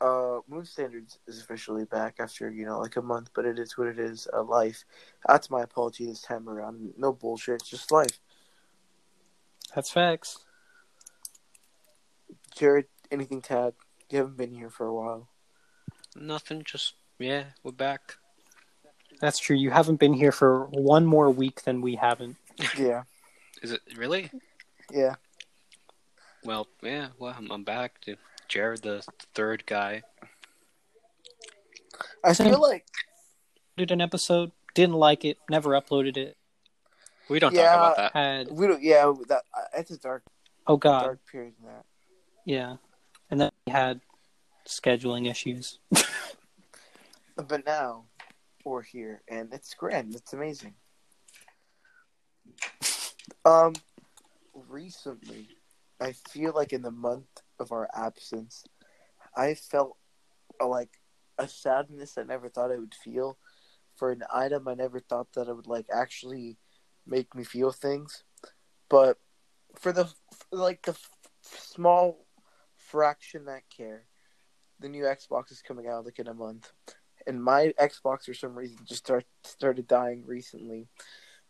uh, Moon Standards is officially back after you know like a month, but it is what it is. Uh, life. That's my apology this time around. No bullshit, it's just life. That's facts. Jared, anything to add? You haven't been here for a while. Nothing. Just yeah, we're back. That's true. You haven't been here for one more week than we haven't. Yeah, Is it really? yeah. Well, yeah. Well, I'm, I'm back. To Jared, the third guy. I Same. feel like Did an episode, didn't like it, never uploaded it. We don't Yeah. talk about that. Had we don't. Yeah, that it's a dark, oh god, dark period in that. yeah, and then we had scheduling issues. But now we're here, and it's grand. It's amazing. Um, recently, I feel like in the month of our absence, I felt a, like a sadness I never thought I would feel for an item I never thought that it would like actually make me feel things. But for the like the f- small fraction that care, the new Xbox is coming out like in a month, and my Xbox for some reason just start started dying recently,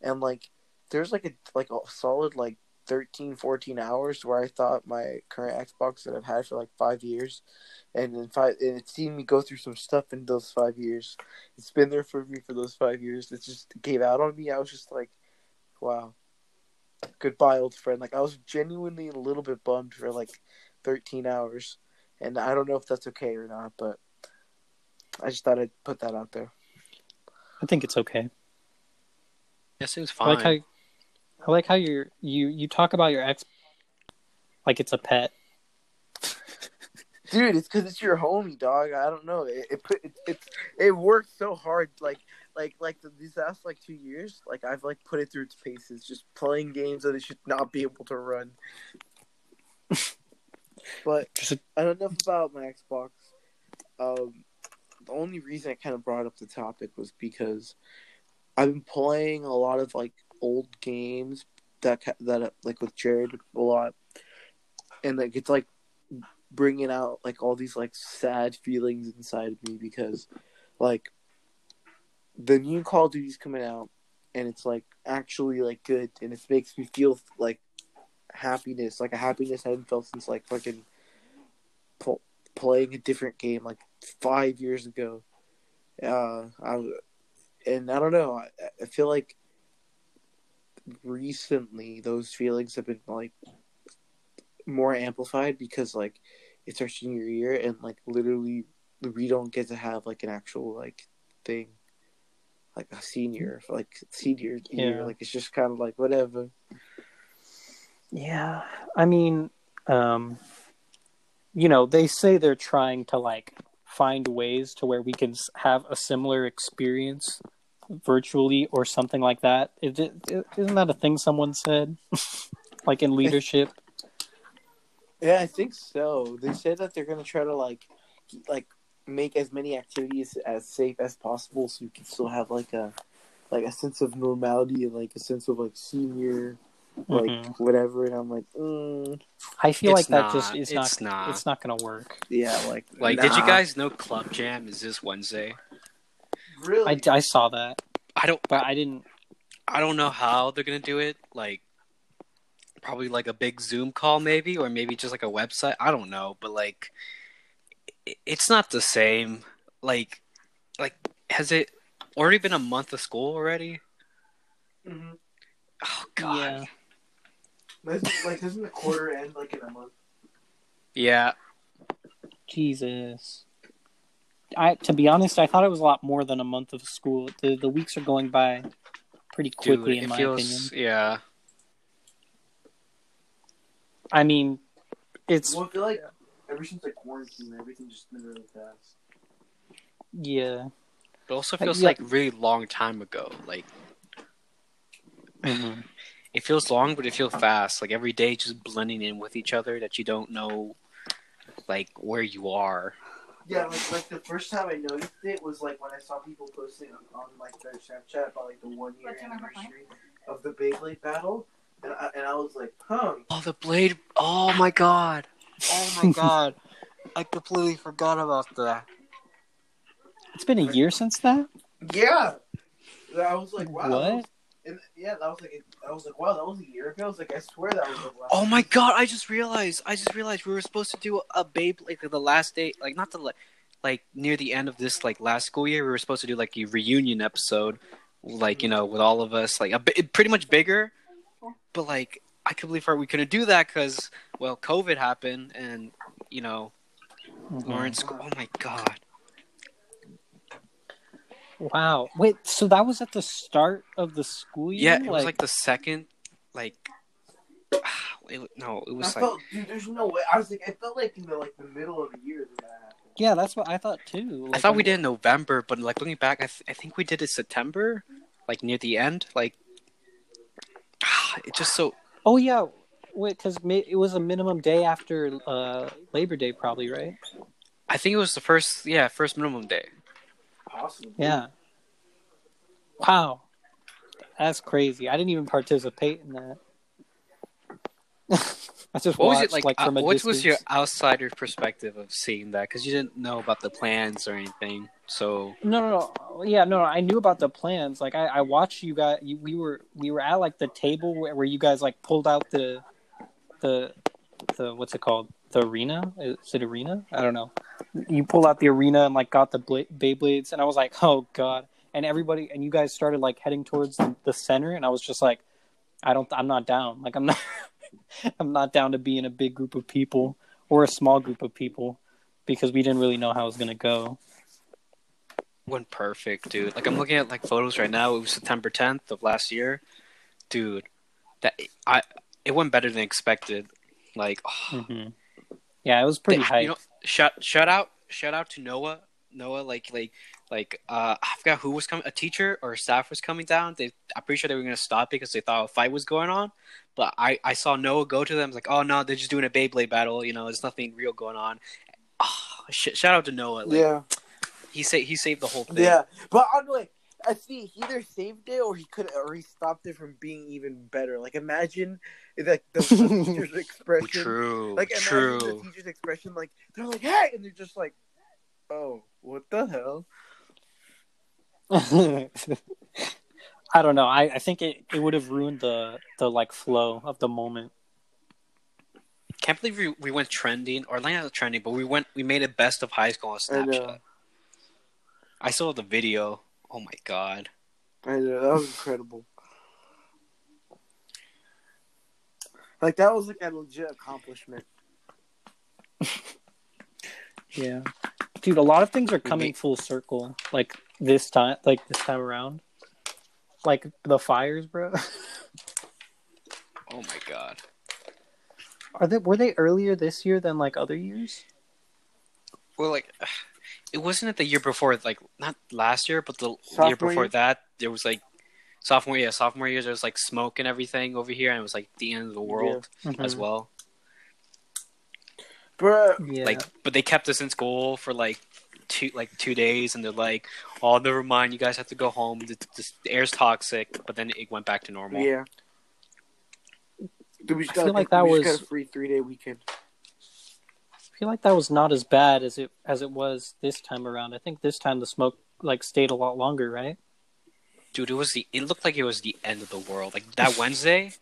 and like there's like a like a solid like 13 14 hours where i thought my current xbox that i've had for like five years. And in five and it's seen me go through some stuff in those five years. It's been there for me for those five years. It just gave out on me. I was just like wow. Goodbye old friend. Like i was genuinely a little bit bummed for like 13 hours. And i don't know if that's okay or not but i just thought i'd put that out there. I think it's okay. yes it was fine. like how I like how you're you you talk about your ex like it's a pet. Dude, it's because it's your homie, dog. I don't know. It it put it, it it worked so hard. Like like like the, these last like two years, like I've like put it through its paces, just playing games that it should not be able to run. but Just a- enough about my Xbox. Um, the only reason I kind of brought up the topic was because I've been playing a lot of like old games that that like with Jared a lot, and like it's like bringing out like all these like sad feelings inside of me because like the new Call of Duty's coming out and it's like actually like good and it makes me feel like happiness like a happiness I haven't felt since like fucking pl- playing a different game like five years ago. Uh, I and I don't know. I, I feel like recently those feelings have been like more amplified because like it's our senior year and like literally we don't get to have like an actual like thing like a senior like senior year Yeah. like it's just kind of like whatever Yeah. I mean, um you know, they say they're trying to like find ways to where we can have a similar experience virtually or something like that. Is it, isn't that a thing someone said? like in leadership? Yeah, I think so. They said that they're gonna try to like, like make as many activities as safe as possible, so you can still have like a, like a sense of normality and like a sense of like senior, like Mhm. whatever. And I'm like, mm, I feel It's like that just not. is It's not, not. it's not going to work. yeah, like Like, did you guys know Club Jam is this Wednesday? Really? I, I saw that, I don't. but I didn't I don't know how they're gonna do it. Like, probably like a big Zoom call, maybe, or maybe just like a website. I don't know, but like, it's not the same. Like, like has it already been a month of school already? hmm Oh God. Yeah. like, doesn't the quarter end like in a month? Yeah. Jesus. I to be honest, I thought it was a lot more than a month of school. The the weeks are going by pretty Dude, quickly, in my feels. opinion. Yeah. I mean, it's Well, I feel like ever since like quarantine, everything's just been really fast. yeah. It also feels yeah. like really long time ago. Like Mhm. it feels long, but it feels fast. Like every day, just blending in with each other that you don't know, like where you are. Yeah, like like the first time I noticed it was like when I saw people posting on, on like their Snapchat about like the one year What time am I anniversary of the Beyblade battle, and I, and I was like, huh. Oh, the blade! Oh my god! Oh my god! I completely forgot about that. It's been a year since that. Yeah. I was like, wow. What? Was- and yeah, that was like, I was like, wow, that was a year ago. I was like, I swear that was like last Oh my god! I just realized. I just realized we were supposed to do a babe like the last day, like not the like, like near the end of this like last school year. We were supposed to do like a reunion episode, like you know, with all of us, like a pretty much bigger. But like, I can't believe we couldn't do that because well, COVID happened, and you know, Mm-hmm. we're in school. Oh my god! Wow. Wait, so that was at the start of the school year? Yeah, it was like the second, like, it, no, it I was like felt, dude, there's no way. I was like, I felt like in the like the middle of the year that that happened. yeah, that's what I thought too. I thought we did in November, but like looking back, I, th- I think we did it September, like near the end. Like, it just so Oh yeah, wait, because it was a minimum day after uh, Labor Day, probably, right? I think it was the first, yeah, first minimum day. Possible. Yeah. Wow, that's crazy. I didn't even participate in that. I just What was it like? like uh, a what distance. was your outsider perspective of seeing that? Because you didn't know about the plans or anything. So No, no, no. Yeah, no, no. I knew about the plans. Like, I, I watched you guys. You, we were, we were at like the table where, where you guys like pulled out the, the, the what's it called? The arena? Is it arena? I don't know. You pulled out the arena and like got the bla- Beyblades, and I was like, oh god. And everybody, and you guys started like heading towards the, the center, and I was just like, I don't, I'm not down. Like, I'm not, I'm not down to be in a big group of people or a small group of people because we didn't really know how it was gonna go. went perfect, dude. Like I'm looking at like photos right now. It was September 10th of last year, dude. That I it went better than expected. Like, oh, hmm Yeah, it was pretty hype. You know, shout shout out shout out to Noah. Noah, like like like uh, I forgot who was coming. A teacher or staff was coming down. They, I'm pretty sure they were gonna stop because they thought a fight was going on. But I I saw Noah go to them. Like, oh no, they're just doing a Beyblade battle. You know, there's nothing real going on. Oh, sh- shout out to Noah. Like, yeah, he saved he saved the whole thing. yeah. But I'm like, I see. He either saved it or he could, or he stopped it from being even better. Like imagine, like the, the teacher's expression. True. Like imagine true. the teacher's expression. Like they're like, hey, and they're just like, oh, what the hell? I don't know. I, I think it, it would have ruined the the like flow of the moment. Can't believe we, we went trending or like not trending, but we went we made it best of high school on I. Snapchat. I saw the video. Oh my god. I know that was incredible. Like that was like a legit accomplishment. Yeah, dude. A lot of things are coming full circle. Like this time, like this time around. Like the fires, bro. Oh my god. Are they were they earlier this year than like other years? Well, like, it wasn't it the year before, like not last year, but the Sophomore year before year? that. There was like sophomore, yeah, sophomore year. There was like smoke and everything over here, and it was like the end of the world as Mhm. well. Bruh, Yeah. Like, but they kept us in school for like two, like two days, and they're like, "Oh, never mind, you guys have to go home. The, the, the air's toxic." But then it went back to normal. yeah. Dude, we just I feel got, like that we just was- got a free three day weekend. I feel like that was not as bad as it as it was this time around. I think this time the smoke like stayed a lot longer, right? Dude, it was the. It looked like it was the end of the world. Like that Wednesday,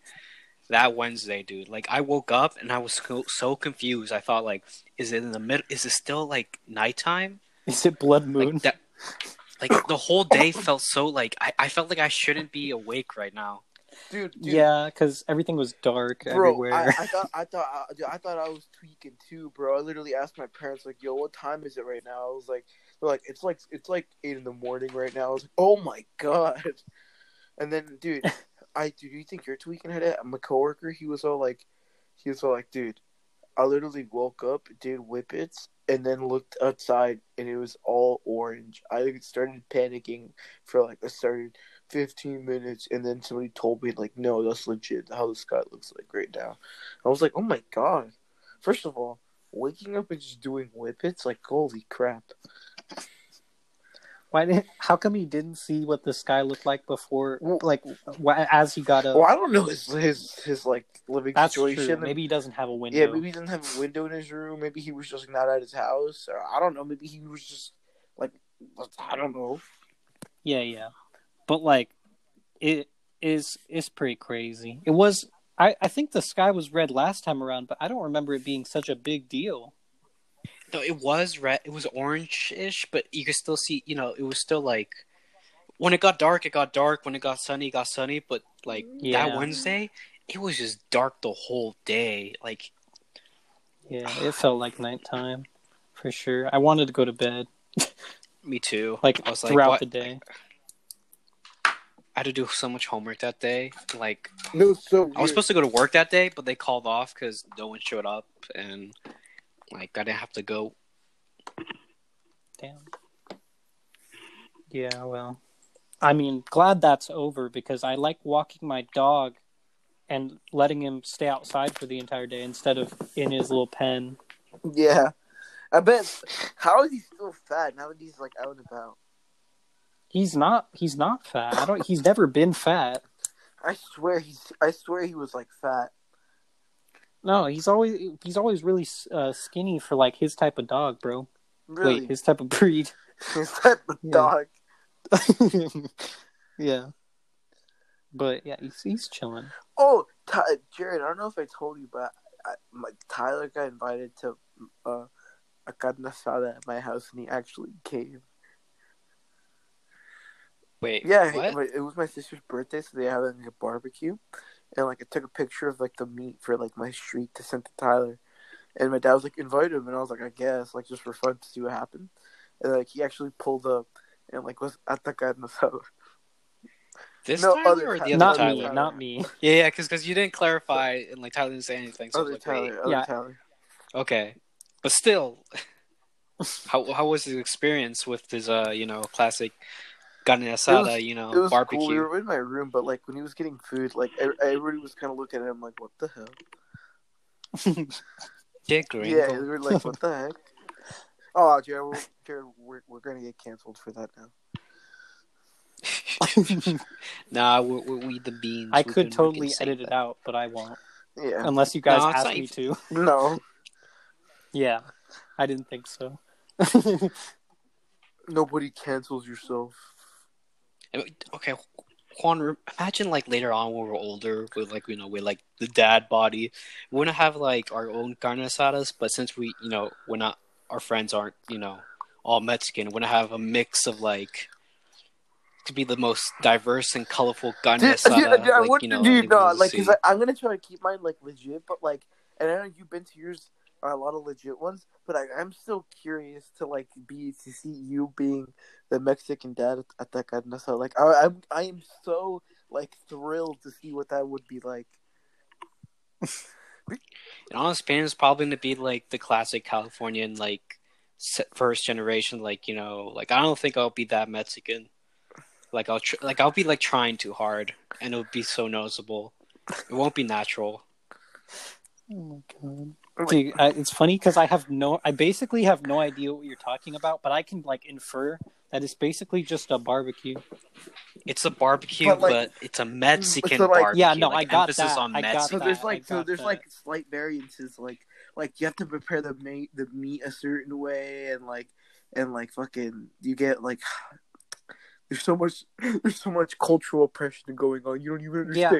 that Wednesday, dude. Like I woke up and I was so, so confused. I thought like, is it in the middle? Is it still like nighttime? Is it blood moon? Like that. Like the whole day felt so like I, I felt like I shouldn't be awake right now. Dude, dude yeah, because everything was dark bro, everywhere. I, I thought I thought I, dude, I thought I was tweaking too, bro. I literally asked my parents like, "Yo, what time is it right now?" I was like, "They're like, it's like it's like eight in the morning right now." I was like, "Oh my god!" And then, dude, I do you think you're tweaking at it? My coworker, he was all like, he was all like, "Dude, I literally woke up, did whippets, and then looked outside, and it was all orange. I started panicking for like a certain 15 minutes, and then somebody told me, like, no, that's legit how the sky looks like right now. I was like, oh my god. First of all, waking up and just doing whippets, like, holy crap. Why didn't? How come he didn't see what the sky looked like before? Like as he got up. Well, I don't know his his his like living That's situation. true. Maybe he doesn't have a window. Yeah, maybe he doesn't have a window in his room. Maybe he was just not at his house, or I don't know. Maybe he was just like I don't know. Yeah, yeah. But like it is is pretty crazy. It was I, I think the sky was red last time around, but I don't remember it being such a big deal. No, it was red. It was orange-ish, but you could still see. You know, it was still like when it got dark, it got dark. When it got sunny, it got sunny. But like Yeah. that Wednesday, it was just dark the whole day. Like Yeah, it felt like nighttime for sure. I wanted to go to bed me too. like I was like, throughout what? the day. I had to do so much homework that day. Like No, so I was supposed to go to work that day, but they called off because no one showed up, and like I didn't have to go. Damn. Yeah, well, I mean, glad that's over because I like walking my dog and letting him stay outside for the entire day instead of in his little pen. Yeah, I bet. How is he still fat now that he's like out and about? He's not. He's not fat. I don't. He's never been fat. I swear he's. I swear he was like fat. No, he's always he's always really uh, skinny for like his type of dog, bro. Really, Wait, his type of breed. his type of Yeah. dog. yeah. But yeah, he's he's chilling. Oh, Ty- Jared, I don't know if I told you, but I, my Tyler got invited to uh, a carne asada at my house, and he actually came. Wait, Yeah, what? it was my sister's birthday, so they had like a barbecue, and like I took a picture of like the meat for like my street to send to Tyler, and my dad was like invite him, and I was like I guess like just for fun to see what happened, and like he actually pulled up and like was at the carne asada. This No, Tyler other or Ty- the other Not Tyler? me, not me. Yeah, yeah, because you didn't clarify and like Tyler didn't say anything. So Other like, Tyler, wait, other Yeah. Tyler. okay, but still, how how was his experience with his uh you know classic carne asada you know It was barbecue? cool. We were in my room, but like when he was getting food, like everybody was kind of looking at him like, "What the hell?" Yeah, Yeah, gringo. they were like, "What the heck?" Oh, Jared, we're, Jared, we're we're gonna get canceled for that now. nah, we're, we we the beans. I We could can- we totally can say edit it out, but I won't Yeah, unless you guys No, ask me even- to. no, Yeah, I didn't think so. nobody cancels yourself. I mean, Okay, Juan, imagine like later on when we're older, with like you know, with like the dad body, we want to have like our own carne asadas, but since we, you know, we're not, our friends aren't, you know, all Mexican, we want to have a mix of like to be the most diverse and colorful carne Dude, asada. dude, dude, I like, you know, not will like see. because I'm gonna try to keep mine like legit, but like, and I know you've been to yours are a lot of legit ones, but I, I'm still curious to like be to see you being the Mexican dad at, at that carne asada. Like, I, I'm I am so like thrilled to see what that would be like. In honest opinion, it's probably to be like the classic Californian, like first generation. Like you know, like I don't think I'll be that Mexican. Like I'll tr- like I'll be like trying too hard, and it'll be so noticeable. It won't be natural. Oh my god. Dude, I, it's funny because I have no, I basically have no idea what you're talking about, but I can like infer that it's basically just a barbecue. It's a barbecue, But, but, it's a Mexican so, like- barbecue. Yeah, no, like, I got emphasis that. on I got Mexican. So there's like so there's that. like slight variances like like you have to prepare the meat the meat a certain way and like and like fucking you get like there's so much there's so much cultural oppression going on you don't even Yeah.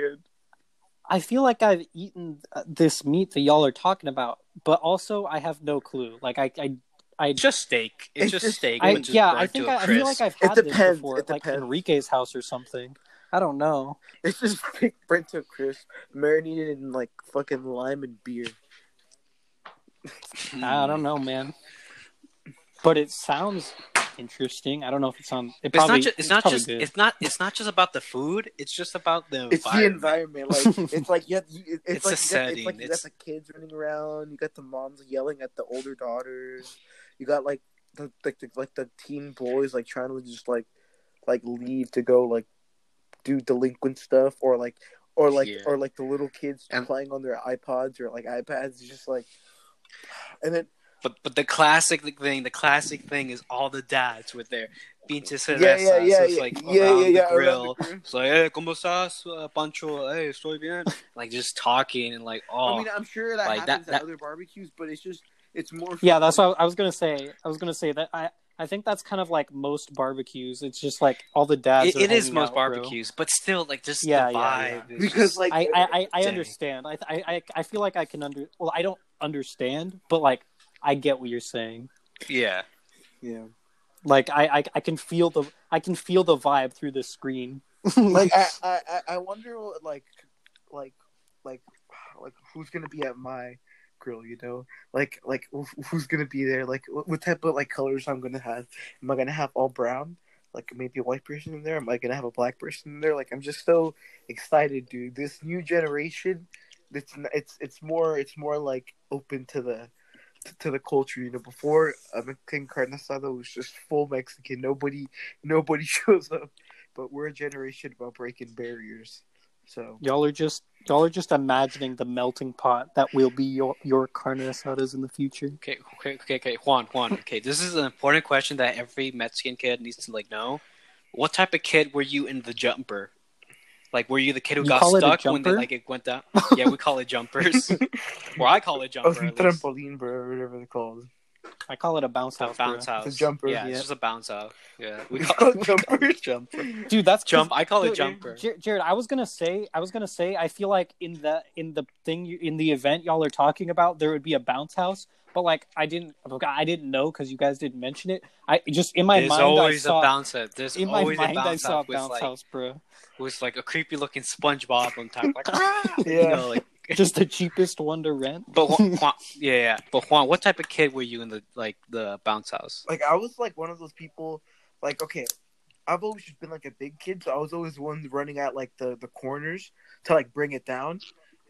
Understand. I feel like I've eaten uh, this meat that y'all are talking about, but also I have no clue. Like I, I, I, It's just steak. It's, It's just, just- steak. I just yeah, I think to a I, I feel like. I've It had depends, this before, it like. Enrique's house or something. I don't know. It's just thick burnt to a crisp, marinated in like fucking lime and beer. I don't know, man. But it sounds interesting. I don't know if it's on. It But probably, it's not just. It's not just. good. It's not. It's not just about the food. It's just about the It's the environment. environment. Like it's like you have, you, it's, It's like the you got, it's like you it's- got the kids running around. You got the moms yelling at the older daughters. You got like the like the, like the teen boys like trying to just like like leave to go like do delinquent stuff or like or like Yeah. or like the little kids And- playing on their iPods or like iPads. It's just like and then But but the classic thing, the classic thing is all the dads with their pinche Yeah, cervezas. yeah, yeah, It's yeah, like yeah, around yeah, yeah, the around grill. the grill. It's like, hey, ¿cómo estás, uh, Pancho? Hey, estoy bien. Like just talking and like, oh, I mean, I'm sure that like, happens that- at other barbecues, but it's just it's more. Yeah, that's what I was gonna say. I was gonna say that I I think that's kind of like most barbecues. It's just like all the dads. it, are it is most out, bro. barbecues, but still, like just Yeah, the yeah, vibe. yeah. is Because, just- like, I I, I, I understand. I, I I I feel like I can under. Well, I don't understand, but like I get what you're saying. yeah, yeah. Like I, I I can feel the I can feel the vibe through the screen. Like I, I, I- I wonder what like, like, like, like who's gonna be at my grill? You know, like, like who's gonna be there? Like, what, what type of like colors I'm gonna have? Am I gonna have all brown? Like maybe a white person in there? Am I gonna have a black person in there? Like I'm just so excited, dude. This new generation, it's it's it's more it's more like open to the to the culture. You know, before uh, Mexican carne asada was just full Mexican. Nobody nobody shows up. But we're a generation about breaking barriers. So y'all are just y'all are just imagining the melting pot that will be your your carne asadas in the future. Okay, okay, okay, okay, Juan, Juan. Okay, this is an important question that every Mexican kid needs to like know. What type of kid were you in the jumper? Like, were you the kid who You got call it a stuck when they like it went down? Yeah, we call it jumpers. or I call it oh, jumper. some at least. trampoline, bro, or whatever they're called. I call it a bounce house. bro. bounce house. It's a jumper. Yeah, Yeah. it's just a bounce house. Yeah, we It's call, it jumper. jumper. Dude, that's Jump. I call it Dude, jumper. Jared, I was gonna say, I was gonna say, I feel like in the in the thing you, in the event y'all are talking about, there would be a bounce house, but like I didn't, I didn't know because you guys didn't mention it. I just in my There's mind, always I saw, a bounce house. There's in my always mind, a I bounce saw a house with bounce like house, bro. With like a creepy looking SpongeBob on top, like you Yeah. know, like. Just the cheapest one to rent. But Juan, Juan, yeah, yeah. But Juan, what type of kid were you in the like the bounce house? Like I was like one of those people. Like okay, I've always just been like a big kid, so I was always the one running at like the the corners to like bring it down.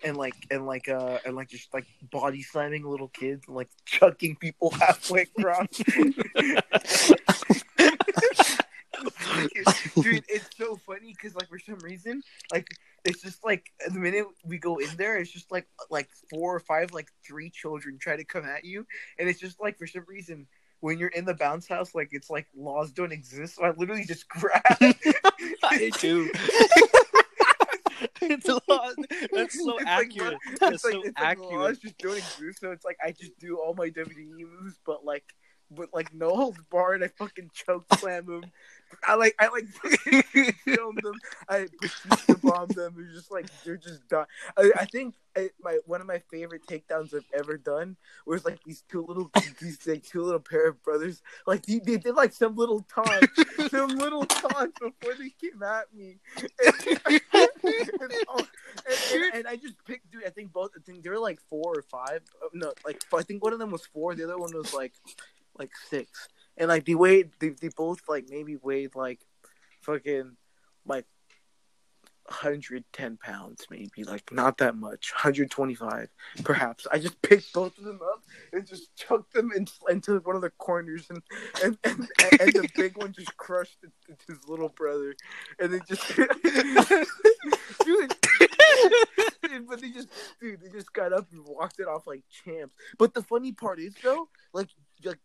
And like and like uh and like just like body slamming little kids and like chucking people halfway across. Dude, it's so funny because like for some reason, like it's just like the minute we go in there, it's just like like four or five, like three children try to come at you, and it's just like for some reason when you're in the bounce house, like it's like laws don't exist. So I literally just grab. I do. it's a lot. That's so It's like, accurate. it's That's like, so it's like laws just don't exist. So it's like I just do all my WWE moves, but like, but like no holds barred. I fucking choke slam them. I like I like film them. I Batista bomb them. They're just like they're just done. I, I think I, my one of my favorite takedowns I've ever done was like these two little these like two little pair of brothers. Like they, they did like some little taunt, some little taunt before they came at me. and, and, and, and I just picked, dude. I think both. I think they were like four or five. Uh, No, like I think one of them was four. The other one was like, like six. And like they weighed, they they both like maybe weighed like, fucking, like. 110 pounds, maybe like not that much, 125 perhaps. I just picked both of them up and just chucked them in, into one of the corners, and and, and, and the big one just crushed his little brother, and they just dude, but they just dude, they just got up and walked it off like champs. But the funny part is though, like like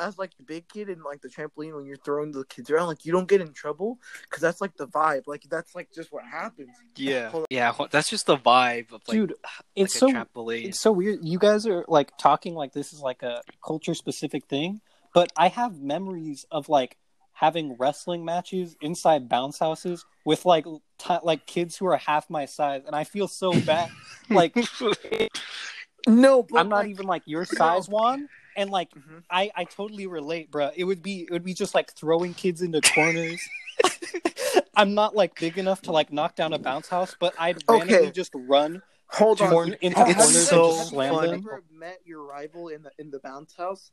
as like the big kid and like the trampoline when you're throwing the kids around, like you don't get in trouble because that's like the vibe. Like that's like just what happens. Yeah, yeah. That's just the vibe of like, Dude, like it's a so trampoline. it's so weird. You guys are like talking like this is like a culture specific thing, but I have memories of like having wrestling matches inside bounce houses with like t- like kids who are half my size, and I feel so bad. like No, but I'm not like, even like your size, Juan, and like Mhm. I I totally relate, bro. It would be it would be just like throwing kids into corners. I'm not like big enough to like knock down a bounce house, but I'd randomly Okay. just run Hold on. torn into Have It's corners so and just slam you funny. them. ever met your rival in the in the bounce house?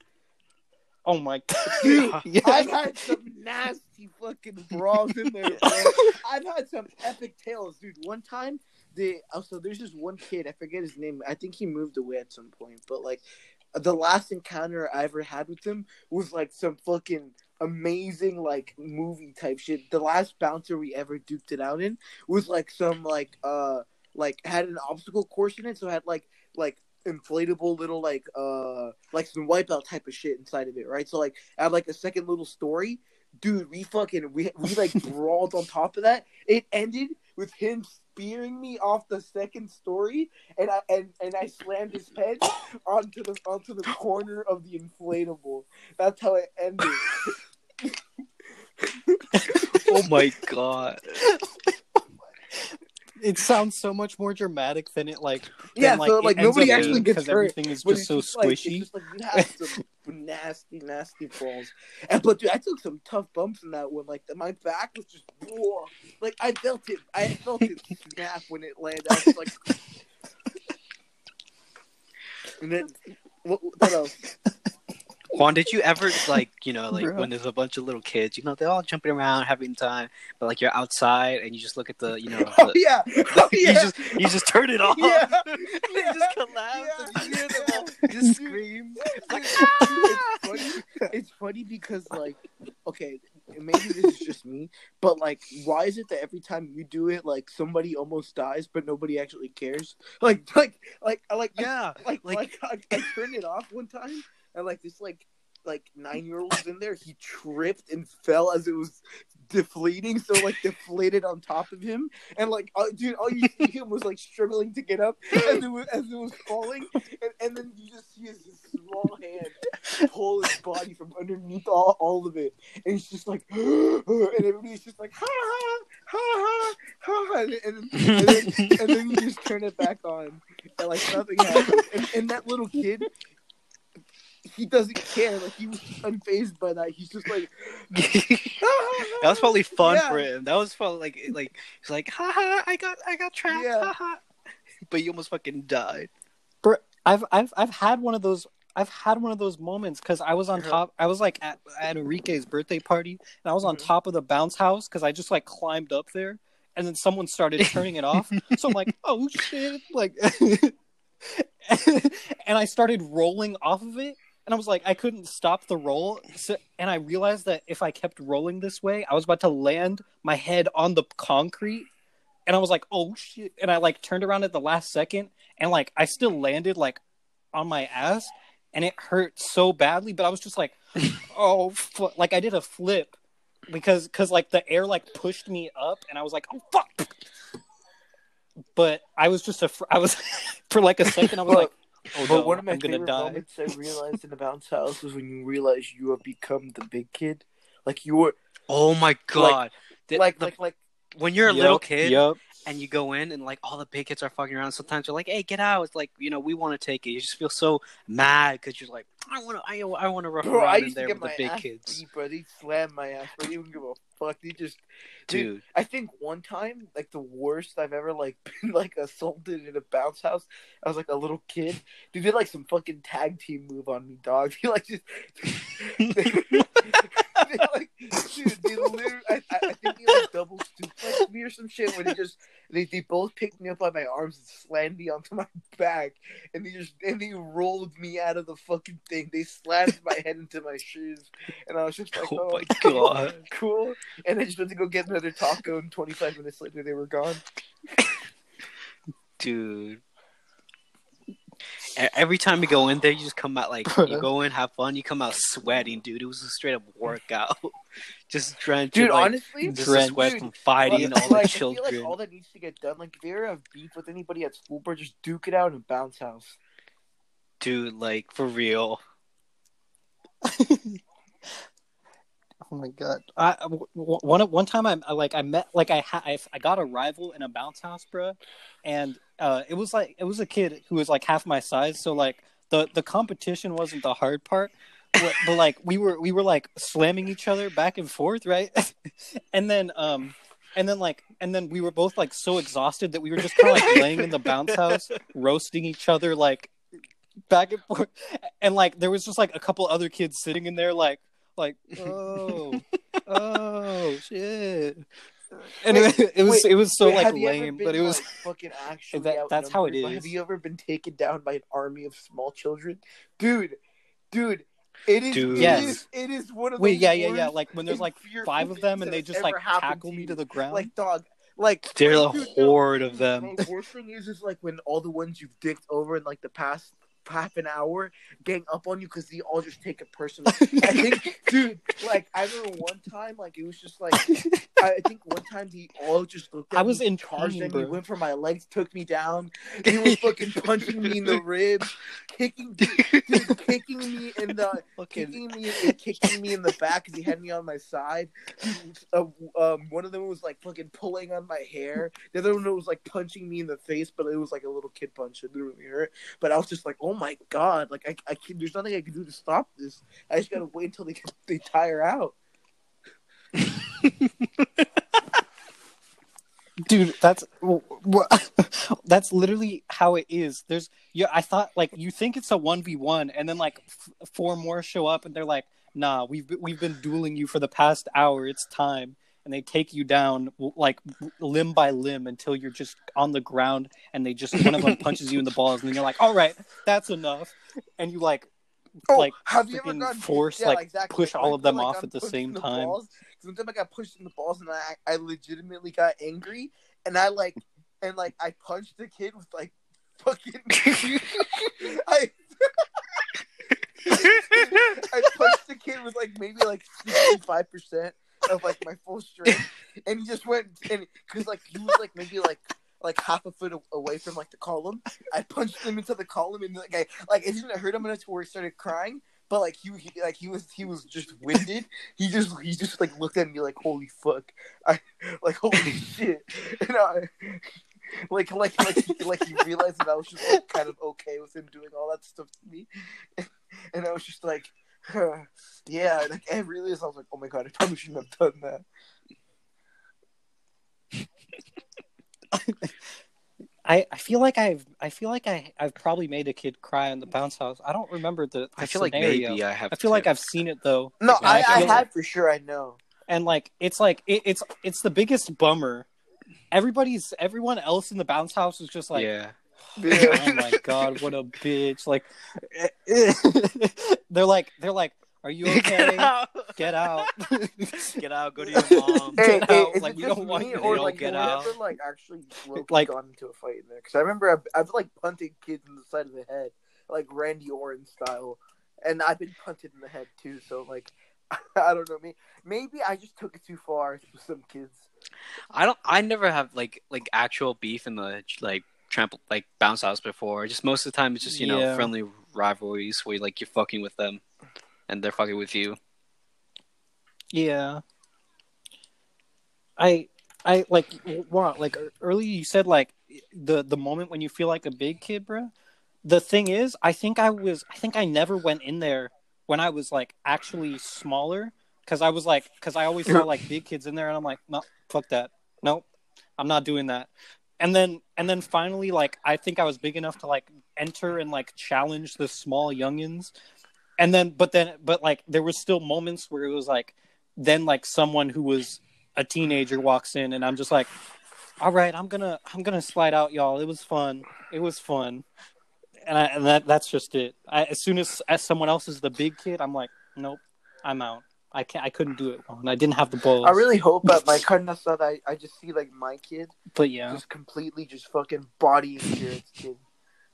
Oh my Dude, yeah. I've had some nasty fucking brawls in there, bro. I've had some epic tales, dude. One time, the oh, so there's this one kid. I forget his name. I think he moved away at some point. But like, the last encounter I ever had with him was like some fucking amazing like movie type shit. The last bouncer we ever duped it out in was like some like uh like had an obstacle course in it, so it had like like inflatable little like uh like some wipeout type of shit inside of it, right? So like I have like a second little story dude, we fucking we we like brawled on top of that. It ended with him spearing me off the second story, and I and, and I slammed his head onto the onto the corner of the inflatable. That's how it ended. oh my god. Oh It sounds so much more dramatic than it like. than, Yeah, so it like nobody actually gets hurt. Everything is just so just like, squishy. just like you have some nasty, nasty falls. And but dude, I took some tough bumps in that one. Like my back was just whoa. Like I felt it. I felt it snap when it landed. I was like, and then what, what else? Juan, did you ever like you know like Bro. when there's a bunch of little kids, you know they're all jumping around having time, but like you're outside and you just look at the you know Oh yeah, oh you just you just turn it off. Yeah. they just collapse and you hear them all just scream. Like, it's ah! funny. It's funny because like, okay, maybe this is just me, but like, why is it that every time you do it, like somebody almost dies, but nobody actually cares? Like, like, like, I like, yeah, like, like- like, I, I turned it off one time, and like this like like nine year old was in there. He tripped and fell as it was deflating, so like deflated on top of him, and like uh, dude, all you see him was like struggling to get up as it was as it was falling, and, and then you just see his, his small hand pull his body from underneath all, all of it, and he's just like, and everybody's just like, ha ha ha ha ha, and, and, and, then, and then you just turn it back on, and like nothing happens, and, and that little kid. He doesn't care. Like he was unfazed by that. He's just like, that was probably fun Yeah. for him. That was probably like like he's like, haha, I got I got trapped, Yeah. haha. But you almost fucking died. Bro, I've I've I've had one of those. I've had one of those moments because I was on Uh-huh. top. I was like at, at Enrique's birthday party, and I was on Mhm. top of the bounce house because I just like climbed up there, and then someone started turning it off. So I'm like, oh shit! Like, and I started rolling off of it, and I was like, I couldn't stop the roll, so, and I realized that if I kept rolling this way, I was about to land my head on the concrete, and I was like, oh shit! And I like turned around at the last second, and like I still landed like on my ass, and it hurt so badly, but I was just like, oh, like I did a flip because because like the air like pushed me up, and I was like, oh fuck. But I was just a, fr- I was for like a second, I was like, oh But no, one of my I'm gonna favorite die. moments I realized in the bounce house was when you realize you have become the big kid. Like you were Oh my god! The- like the- like like when you're a Yup, little kid yup. And you go in and like all the big kids are fucking around, sometimes you're like, "Hey, get out!" It's like you know we want to take it. You just feel so mad because you're like, "I want to, I, I want to rough bro, around in there with the big kids." beat, bro. They slam my ass, bro. They didn't give a fuck. They just Dude, I think one time, like the worst I've ever like been like assaulted in a bounce house. I was like a little kid. They did like some fucking tag team move on me, dog. They like just they, like dude, they literally I, I I think they like double suplex me or some shit where they just they, both picked me up by my arms and slammed me onto my back and they just and they rolled me out of the fucking thing. They slammed my head into my shoes and I was just like, Oh oh, my God. cool. And I just went to go get another taco, and 25 minutes later they were gone. dude. E- Every time you go in there, you just come out like you go in, have fun. You come out sweating, dude. It was a straight up workout. just drenched, Dude, like, honestly, just drenched. sweat Dude, from fighting like, all the like, I children. feel like all that needs to get done. Like, if you ever have beef with anybody at school, bro, just duke it out in a bounce house. Dude, like for real. Oh my god! I w- w- one one time I I, like I met like I ha- I, I got a rival in a bounce house, bro, and uh, it was like it was a kid who was like half my size, so like the the competition wasn't the hard part, but, but like we were we were like slamming each other back and forth, right? and then um and then like and then we were both like so exhausted that we were just kind of like laying in the bounce house roasting each other like back and forth, and like there was just like a couple other kids sitting in there like like oh oh shit and Wait, it, it was wait, it was so Wait, like have you ever lame been, but it was like, fucking actually. That- that's how it is. Have you ever been taken down by an army of small children, dude? Dude, it is. Dude. it Yes. is- it is one of wait the yeah yeah yeah like when there's like five of them and they just like tackle me to the ground Like dog, like There's a dude, no, horde of them. The worst thing is, is like when all the ones you've dicked over in like the past half an hour gang up on you because they all just take it personal. I think, dude, like I remember one time like it was just like I think one time he all just looked at I was me, in charge. me, bro. went for my legs, took me down. He was fucking punching me in the ribs, kicking, dude, kicking me in the Fucking kicking me and kicking me in the back because he had me on my side. Uh, um, one of them was like fucking pulling on my hair. The other one was like punching me in the face, but it was like a little kid punch. It didn't really hurt. But I was just like, oh my god, like I, I can, there's nothing I can do to stop this. I just gotta wait until they they tire out. dude that's that's literally how it is there's yeah i thought like you think it's a 1v1 and then like f- four more show up and they're like nah we've been, we've been dueling you for the past hour it's time and they take you down like limb by limb until you're just on the ground and they just one of them punches you in the balls and then you're like all right that's enough and you like oh, like Oh, have you ever gotten force, yeah, like, exactly. push Like, all of them like off at the same the time. balls. Sometimes I got pushed in the balls and I I legitimately got angry and I like and like I punched the kid with like fucking I I punched the kid with like maybe like sixty five percent of like my full strength, and he just went and because like he was like maybe like like half a foot away from like the column. I punched him into the column, and like I like it didn't hurt him enough to where he started crying. But like he, he like he was he was just winded. He just he just like looked at me like holy fuck, I like holy shit, and I. Like, like, like, he, like he realized that I was just like, kind of okay with him doing all that stuff to me, and I was just like, huh, yeah, like I realized I was like, oh my god, I probably shouldn't have done that. I, I feel like I've I feel like I I've probably made a kid cry in the bounce house. I don't remember the, the I feel like maybe I have. I feel like. I've seen it though, No, Yeah, I, I I feel had for sure. I know. and like it's like it, it's it's the biggest bummer. Everybody's everyone else in the bounce house is just like, yeah. oh my god, what a bitch! Like they're like they're like, are you okay? Get out! Get out. Go to your mom. Hey, Get hey, out, is like, we don't want me you or to like get out. ever like actually low-key Like- gone into a fight in there? Because I remember I've, I've like punted kids in the side of the head, like Randy Orton style, and I've been punted in the head too. So like, I don't know. Maybe, maybe I just took it too far with some kids. I don't. I never have like like actual beef in the like trample like bounce house before. Just most of the time, it's just you know friendly rivalries where like you're fucking with them, and they're fucking with you. Yeah. I I like what like earlier you said like the the moment when you feel like a big kid, bro. The thing is, I think I was I think I never went in there when I was like actually smaller cuz I was like cuz I always saw like big kids in there and I'm like, "No, fuck that. Nope. I'm not doing that." And then and then finally like I think I was big enough to like enter and like challenge the small youngins. And then but then but like there was still moments where it was like then like someone who was a teenager walks in and I'm just like, all right, I'm gonna I'm gonna slide out, y'all. It was fun. It was fun, and I and that that's just it. I, as soon as as someone else is the big kid, I'm like, nope, I'm out. I can't. I couldn't do it, and I didn't have the balls. I really hope that my of stuff. I I just see like my kid but yeah, just completely just fucking bodying Jared's kid,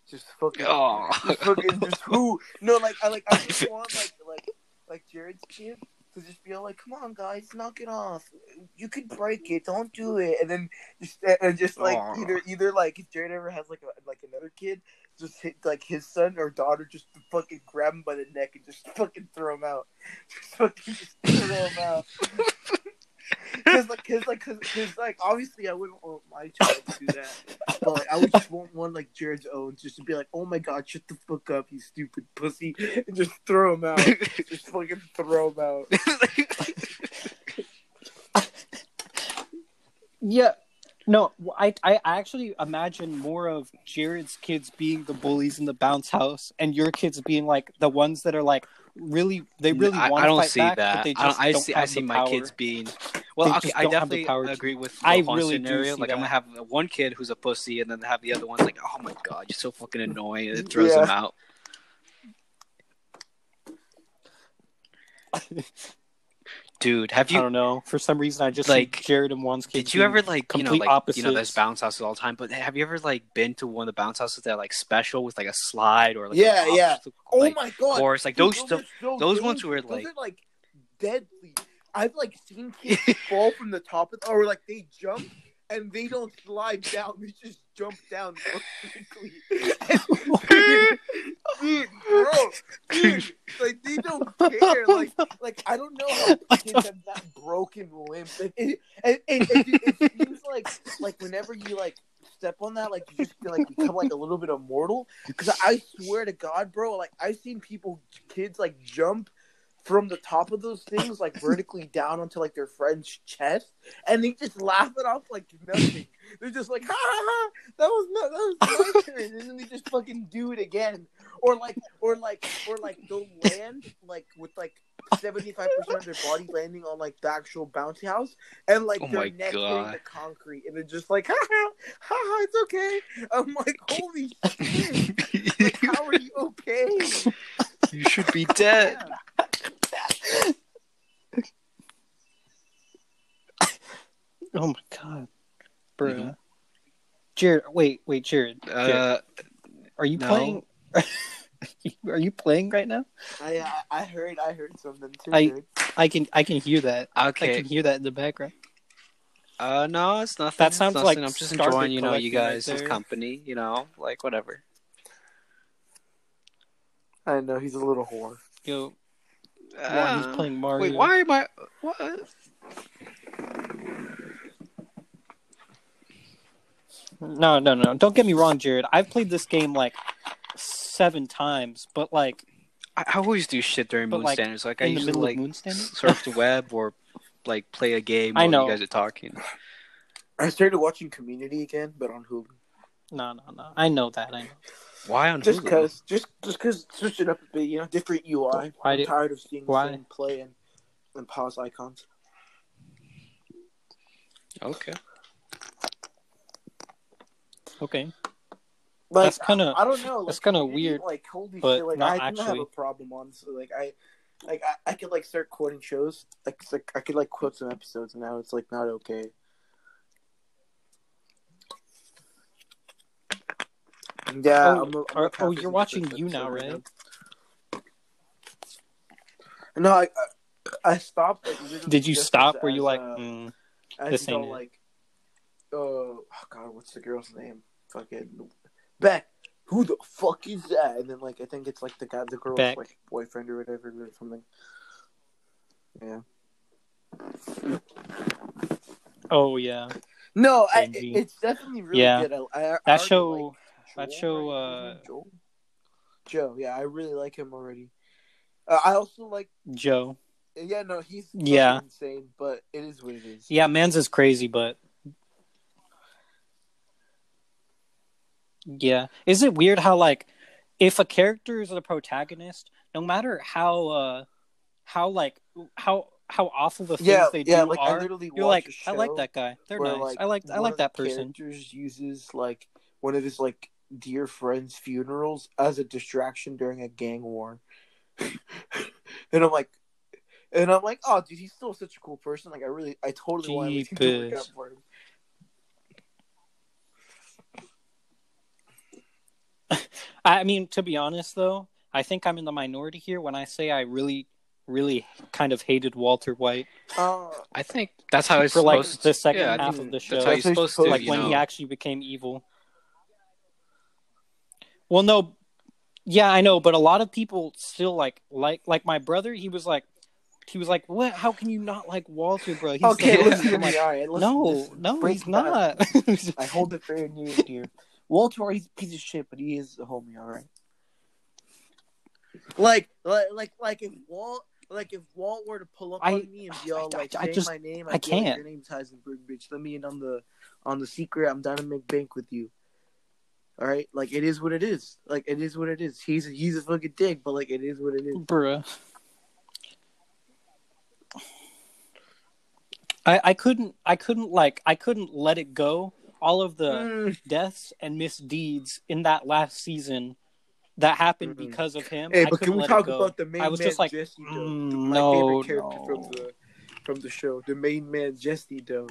just fucking. Oh, just fucking just who no like I like I just want like like like Jared's kid to just be all like, come on guys, knock it off. You could break it, don't do it, and then just and just like Aw. either either like if Jared ever has like a, like another kid, just hit like his son or daughter, just fucking grab him by the neck and just fucking throw him out, just fucking just throw him out. Cause like, cause like, cause, cause like, obviously, I wouldn't want my child to do that. But like, I would just want one like Jared's own, just to be like, "Oh my god, shut the fuck up, you stupid pussy," and just throw him out. just fucking throw him out. yeah. No, I, I I actually imagine more of Jared's kids being the bullies in the bounce house, and your kids being like the ones that are like really they really I, want I don't see back, that. I, don't, I don't see. I see my power. kids being. Well, okay, I don't have the definitely agree with I really do scenario. Like I'm gonna have one kid who's a pussy, and then have the other ones like, "Oh my god, you're so fucking mm, annoying," and it mm, throws Yeah. them out. Dude, have you? I don't know. For some reason, I just Like, see Jared and Juan's kids. Did you ever being like you know complete like you know opposites. there's bounce houses all the time, but have you ever like been to one of the bounce houses that are like special with like a slide or like Yeah, an yeah. obstacle, Oh like, my god, course, like Dude, those are so those ones dangerous. were, like- those are like deadly. I've like seen kids fall from the top of, the or like they jump and they don't slide down; they just jump down dude, dude, bro, dude, like they don't care. Like, like I don't know how kids have that broken limb. It, it, it, it seems like like whenever you like step on that, like you just feel like become like a little bit immortal. Because I swear to God, bro, like I've seen people, kids, like jump from the top of those things, like vertically down onto like their friend's chest, and they just laugh it off like nothing. They're just like, ha ha ha, that was not, that was my turn, and then they just fucking do it again, or like, or like, or like they'll land like with like seventy five percent of their body landing on like the actual bouncy house, and like Oh their neck hitting the concrete, and they're just like, ha ha ha ha, it's okay. I'm like, holy shit, like, how are you okay? you should be dead. Oh my god, bruh. Mhm. Jared, wait, wait, Jared. Jared, Uh, are you no. playing? are you playing right now? I I I heard I heard something too. I- dude. I can I can hear that. Okay. I can hear that in the background. Uh, no, it's nothing. That sounds nothing. like I'm just carpet enjoying, you know, you collecting right guys' there. company. You know, like whatever. I know he's a little whore. Yo, Juan, Uh, he's playing Mario. Wait, why am I? What? No, no, no. Don't get me wrong, Jared. I've played this game like seven times, but like I, I always do shit during But, moon like, standards. Like I in the usually middle like Moon Standard. surf the web or like play a game I while know. you guys are talking. I started watching Community again, but on Hulu. No, no, no. I know that. I know. Why on Just Hulu? because, just just because, switch it up a bit. You know, different UI. Why I'm do- tired of seeing why? the same play and, and pause icons. Okay. Okay. Like, That's kinda- I, I don't know. Like, that's kinda weird, Like, holy but shit! Like, I didn't have a problem honestly. Like, I, like, I, I could like start quoting shows. Like, like I could like quote some episodes, and now it's like not okay. Yeah. Oh, I'm a, I'm are- oh, you're watching You now, right? No, I, I, stopped. Like, Did you stop? Were you like, mm, This ain't like, uh, oh god, what's the girl's name? Fucking Beck. Who the fuck is that? And then like, I think it's like the guy, the girl's Beck. like boyfriend or whatever or something. Yeah. oh yeah, No, I, it's definitely really Yeah. good. I, I, that show. like that show? Uh, Joel. Joe, yeah, I really like him already. Uh, I also like, Joe. yeah, no, he's Yeah. insane, but it is what it is. Yeah, man's is crazy, but yeah, is it weird how like if a character is the protagonist, no matter how uh how like how how awful the things yeah, they yeah. do Like I are, literally you're like, I like that guy. They're where, nice. I like I like that person. Characters uses like one of his like dear friends' funerals as a distraction during a gang war, and I'm like, and I'm like, oh, dude, he's still such a cool person. Like, I really, I totally want everything to work out for him. I mean, to be honest though, I think I'm in the minority here when I say I really, really kind of hated Walter White. Uh, I think that's how it's For, like, supposed the second yeah, half of the show. That's how you're supposed to, like you when know. he actually became evil. Well, no, yeah, I know, but a lot of people still like like like my brother. He was like, he was like, "What? How can you not like Walter, bro?" He's okay, the- listen to me. like, All right, listen, no, listen, no, he's not. I hold it very near and dear. Walter, he's a piece of shit, but he is a homie. All right. Like, like, like, like if Walt, like if Walt were to pull up I- on me and be all I- like, I say just- my name, I I'd be like, can't. Your name's Heisenberg, bitch. Let me in on the, on the secret. I'm down to make bank with you. All right, like it is what it is. Like it is what it is. He's he's a fucking dick, but like it is what it is. Bruh. I, I couldn't I couldn't like I couldn't let it go. All of the Mm. deaths and misdeeds in that last season that happened Mhm. because of him. Hey, I but can we let talk about the main I was man just like, Jesse? Though? mm, my no, favorite character no. from the from the show, the main man Jesse. Though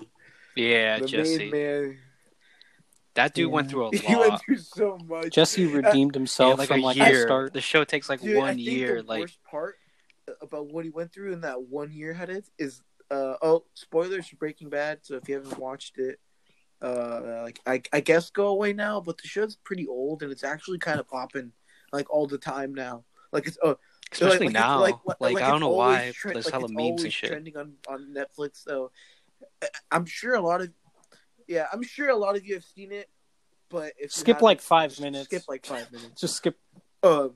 yeah, the Jesse. main man, That dude Yeah. went through a lot. he went through so much. Jesse redeemed Yeah, himself like from a like year. the start. The show takes like Dude, I one think year. The Like worst part about what he went through in that one year had it is Uh, oh, spoilers for Breaking Bad. So if you haven't watched it, uh, like I, I guess go away now. But the show's pretty old and it's actually kind of popping like all the time now. Like it's uh, Especially like, now. like, Like, like, I don't know why. tre- There's like, hella it's memes always and shit. trending on on Netflix. So I- I'm sure a lot of yeah, I'm sure a lot of you have seen it. But if Skip haven't, like five minutes. Skip like five minutes. Just skip. Um,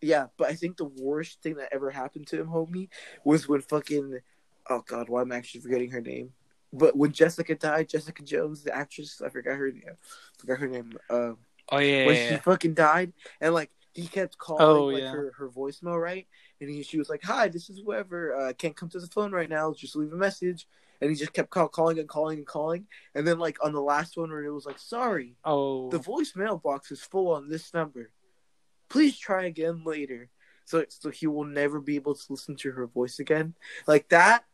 yeah, but I think the worst thing that ever happened to him, homie, was when fucking oh god, why am I actually forgetting her name? But when Jessica died, Jessica Jones, the actress, I forgot her name. Forgot her name. Um, Oh yeah, when yeah, she yeah. fucking died, and like he kept calling Oh, like yeah. her her voicemail, right? And he, she was like, "Hi, this is whoever. Uh, can't come to the phone right now. Just leave a message." And he just kept call, calling and calling and calling. And then like on the last one where it was like, "Sorry, Oh, the voicemail box is full on this number. Please try again later. So so he will never be able to listen to her voice again. Like that,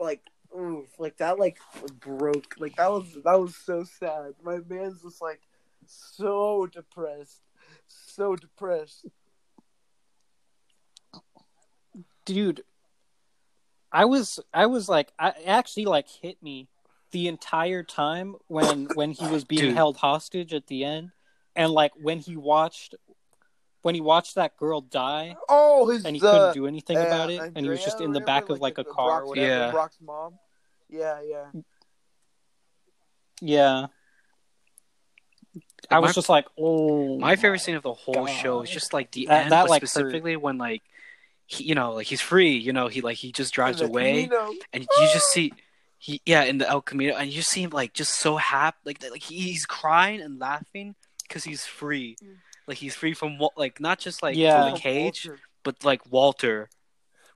like oof, like that like broke. Like that was that was so sad. My man's just like so depressed. So depressed. dude i was i was like i it actually like hit me the entire time when when he was being Dude. held hostage at the end and like when he watched when he watched that girl die Oh, his and he uh, couldn't do anything uh, about it and he was just in the whatever, back of like a car or Brock's, whatever. Yeah. Brock's mom. Yeah, yeah. yeah i was my- just like oh My favorite scene of the whole show is just like the That- end, that, but like, hurt. specifically when like he, you know, like he's free. You know, he like he just drives away, Camino. and you just see. He, yeah, in the El Camino, and you see him like just so happy, like like he's crying and laughing because he's free, Mm. like he's free from Wa- like not just like Yeah. from the cage, Walter. but like Walter.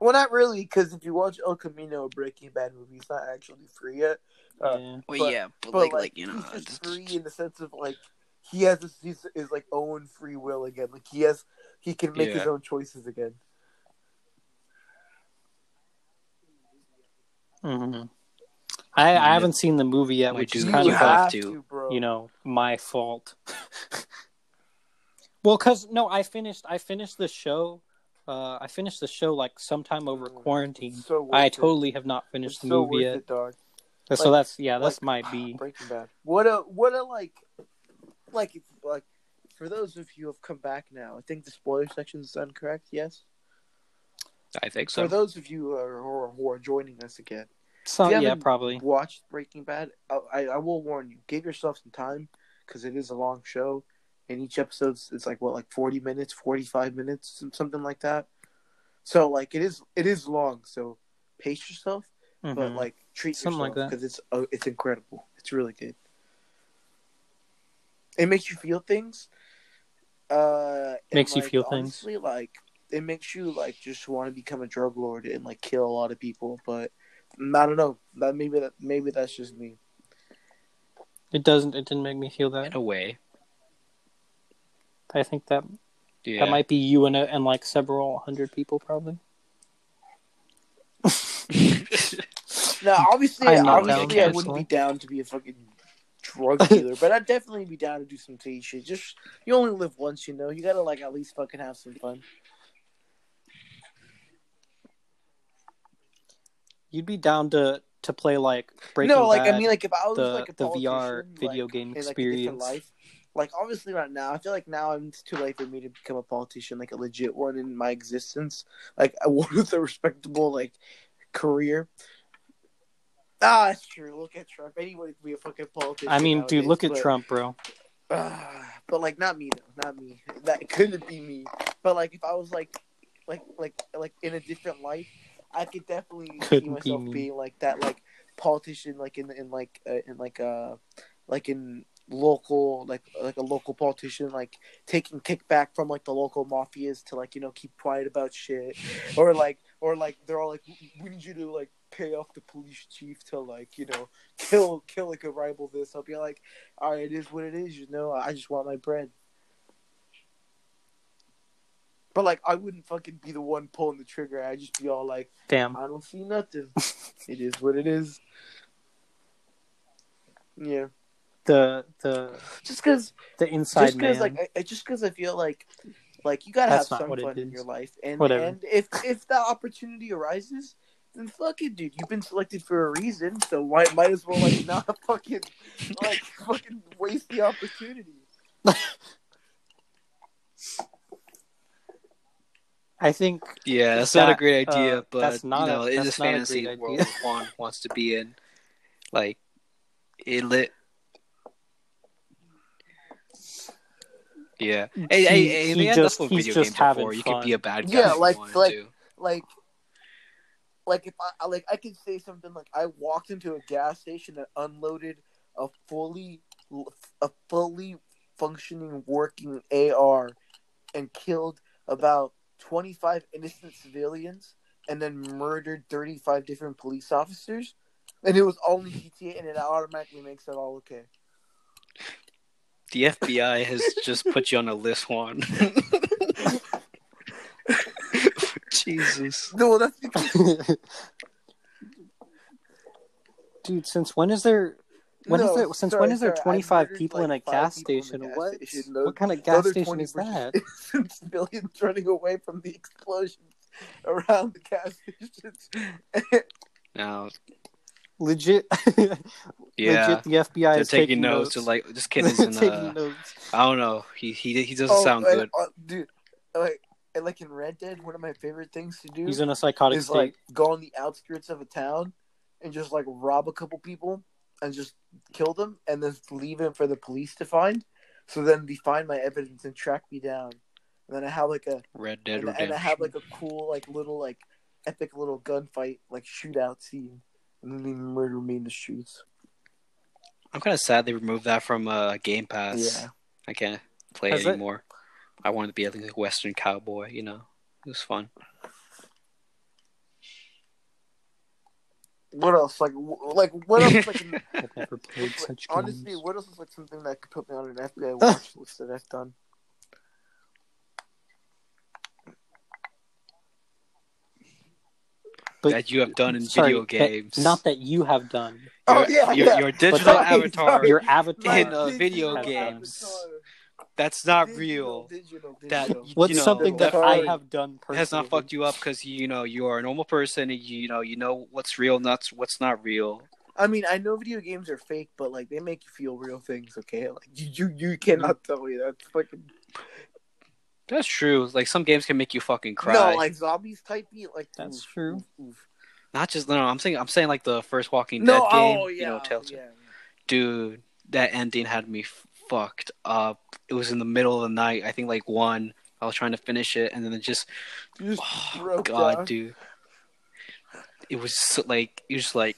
Well, not really, because if you watch El Camino, a Breaking Bad movie, it's not actually free yet. Uh, Yeah. Well, But- yeah, but, but like, like, like you know, he's just- just free in the sense of like he has his, his, his like own free will again. Like he has, he can make his own choices again. Mhm. I, I haven't seen the movie yet, which is kind of have a, to. to, you know my fault. well, because no, I finished I finished the show. Uh, I finished the show like sometime over quarantine. So worth I it. totally have not It's finished the so movie worth yet. it, dog. so like- that's yeah, that's like, might be. Breaking Bad. What a what a like, like like for those of you who have come back now, I think the spoiler section is done. Correct? Yes. I think so. For those of you who are, who are, joining us again, So yeah, probably. watched Breaking Bad, I, I, I will warn you: give yourself some time because it is a long show, and each episode's it's like what, like forty minutes, forty five minutes, something like that. So like it is, it is long. So pace yourself, but Mhm. like treat Something like yourself that. because it's uh, it's incredible. It's really good. It makes you feel things. Uh, and, Makes you like, feel things. Like it makes you like just want to become a drug lord and like kill a lot of people, but I don't know. That maybe that maybe that's just me. it doesn't. It didn't make me feel that in a way, I think that yeah. that might be you and and like several hundred people probably. No, obviously, I'm obviously, I wouldn't be down to be a fucking drug dealer, but I'd definitely be down to do some T shit. Just you only live once, you know. You gotta like at least fucking have some fun. You'd be down to to play like Breaking no, like Bad, I mean, like if I was the like a the VR video like, game in, like, a different experience. Like obviously not now. I feel like now I'm, it's too late for me to become a politician, like a legit one in my existence, like one with a respectable like career. Ah, that's true. Look at Trump. Anybody can be a fucking politician. I mean, dude, nowadays, look at Trump, bro. Ah, but like not me though, not me. That couldn't be me. But like if I was like, like like like in a different life, I could definitely see Couldn't be myself me. being like that, like politician, like in in like uh, in like uh like in local like like a local politician like taking kickback from like the local mafias to like you know keep quiet about shit or like or like they're all like we need you to like pay off the police chief to like you know kill kill like a rival this i'll be like all right, it is what it is. You know, I just want my bread. But like, I wouldn't fucking be the one pulling the trigger. I'd just be all like, Damn. I don't see nothing. it is what it is. Yeah, The the just because, the inside just because, man. like, I, I- just because I feel like, like you gotta That's have some fun in your life, and Whatever. and if if that opportunity arises, then fuck it, dude. You've been selected for a reason, so why might as well like not fucking like fucking waste the opportunity. I think Yeah, that's That, not a great idea, uh, but that's not you a- know, in this not a fantasy great world idea. Juan wants to be in, like it lit. Yeah, hey, hey, He- hey, he man, just- that's what he's video just games are having for. You could be fun. a bad guy. Yeah, if like- wanted like- to. Like, like if I I- like I could say something like I walked into a gas station that unloaded a fully a fully functioning working AR and killed about 25 innocent civilians and then murdered 35 different police officers and it was only GTA and it automatically makes it all okay. The FBI has just put you on a list, Juan. Jesus. No, that's because dude. Since when is there? When is No, there? Since sorry, when is there twenty five people like, in a gas people in the station? gas What? station. The- What kind of gas station is that? just innocent civilians running away from the explosions around the gas stations. Now, Legit. yeah, Legit. The FBI they're is taking notes. Or like, this kid is in. taking Uh, notes. I don't know. He he he doesn't Oh, sound and, good. uh, dude. Like, like in Red Dead, one of my favorite things to do He's in a psychotic is state. like go on the outskirts of a town and just like rob a couple people and just kill them and then leave it for the police to find. So then they find my evidence and track me down. And then I have like a Red Dead and, Redemption. and I have like a cool like little like epic little gunfight like shootout scene. And then they murder me in the streets. I'm kind of sad they removed that from uh, Game Pass. Yeah. I can't play Has it it? anymore. I wanted to be like a Western cowboy, you know. It was fun. What else? Like, wh- like what else? Like, I've never played such honestly, games. what else is like something that could put me on an FBI watch list that I've done? But- that you have done in Sorry, video that- games. not that you have done. Oh Your- yeah, your, yeah. your digital Sorry, avatar. sorry. Your avatar. In, uh, digital video avatar. games. That's not Digital, real. Digital, That- digital. you What's know, something that sorry. I have done personally? has not fucked you up because you know you are a normal person and you, you know you know what's real, not what's not real. I mean, I know video games are fake, but like they make you feel real things. Okay, like you, you, you cannot tell me that's fucking That's true. Like some games can make you fucking cry. no, like zombies type beat. Like That's oof, true. oof, oof. not just no, no. I'm saying I'm saying like the first Walking Dead No, game. oh yeah, you know, Telltale. yeah. dude, that ending had me fucked up. It was in the middle of the night. I think like one. I was trying to finish it, and then it just, You just oh broke god, down. dude. It was so, like you're just like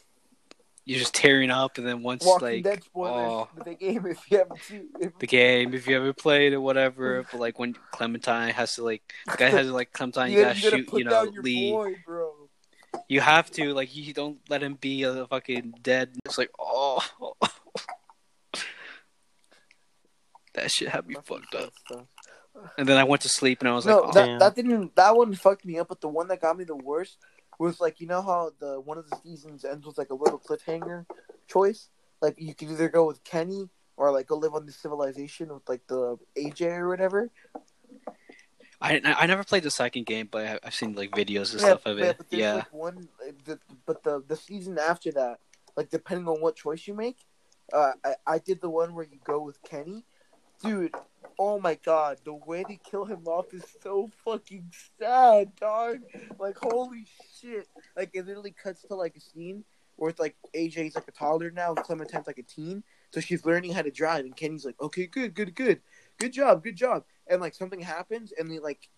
you're just tearing up, and then once Walking like Dead spoilers. oh. The game if you haven't seen. If, the game, if you ever played it, whatever. But like when Clementine has to like, the guy has to like Clementine, you, gotta you shoot, put you know, down your Lee. boy, bro. You have to like you don't let him be a fucking dead. It's like oh, that shit had me fucked up. Stuff. And then I went to sleep and I was no, like, oh, that Damn. that didn't. That one fucked me up. But the one that got me the worst was like you know how the one of the seasons ends with like a little cliffhanger choice. Like you could either go with Kenny or like go live on the civilization with like the AJ or whatever. I I never played the second game, but I- I've seen like videos and Yeah, stuff of it. but Yeah, like one. The, but the the season after that, like depending on what choice you make, uh, I I did the one where you go with Kenny, dude. Oh my god, the way they kill him off is so fucking sad, dog. Like holy shit! Like it literally cuts to like a scene where it's like AJ's like a toddler now, and Clementine's like a teen, so she's learning how to drive, and Kenny's like, okay, good, good, good, good job, good job, and like something happens, and they like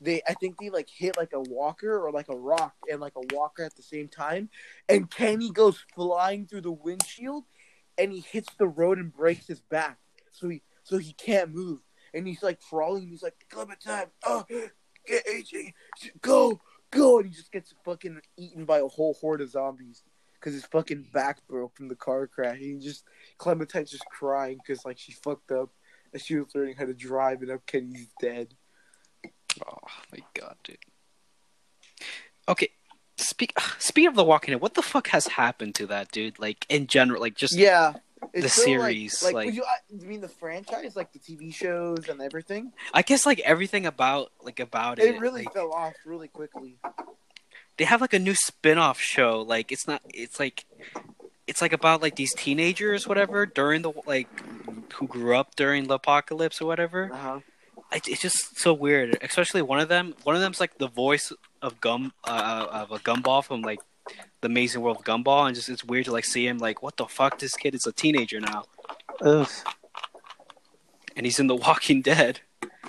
they I think they like hit like a walker or like a rock and like a walker at the same time, and Kenny goes flying through the windshield, and he hits the road and breaks his back, so he so he can't move, and he's like crawling. He's like Clementine, oh, get AJ, go, go, and he just gets fucking eaten by a whole horde of zombies because his fucking back broke from the car crash. He just Clementine's just crying because like she fucked up and she was learning how to drive, and now Kenny's dead. Oh my god, dude. Okay, speak. Speaking of The Walking Dead, what the fuck has happened to that dude? Like in general, like just Yeah, the series, Like, like- would you, I- you mean the franchise, like the TV shows and everything? I guess like everything about like about it. It really like, fell off really quickly. they have like a new spin-off show. Like it's not. It's like it's like about like these teenagers, whatever, during the like who grew up during the apocalypse or whatever. Uh-huh. It, it's just so weird. Especially one of them. One of them's like the voice of Gum uh, of a Gumball from like the Amazing World of Gumball, and just it's weird to like see him like, what the fuck? This kid is a teenager now, Ugh. and he's in The Walking Dead.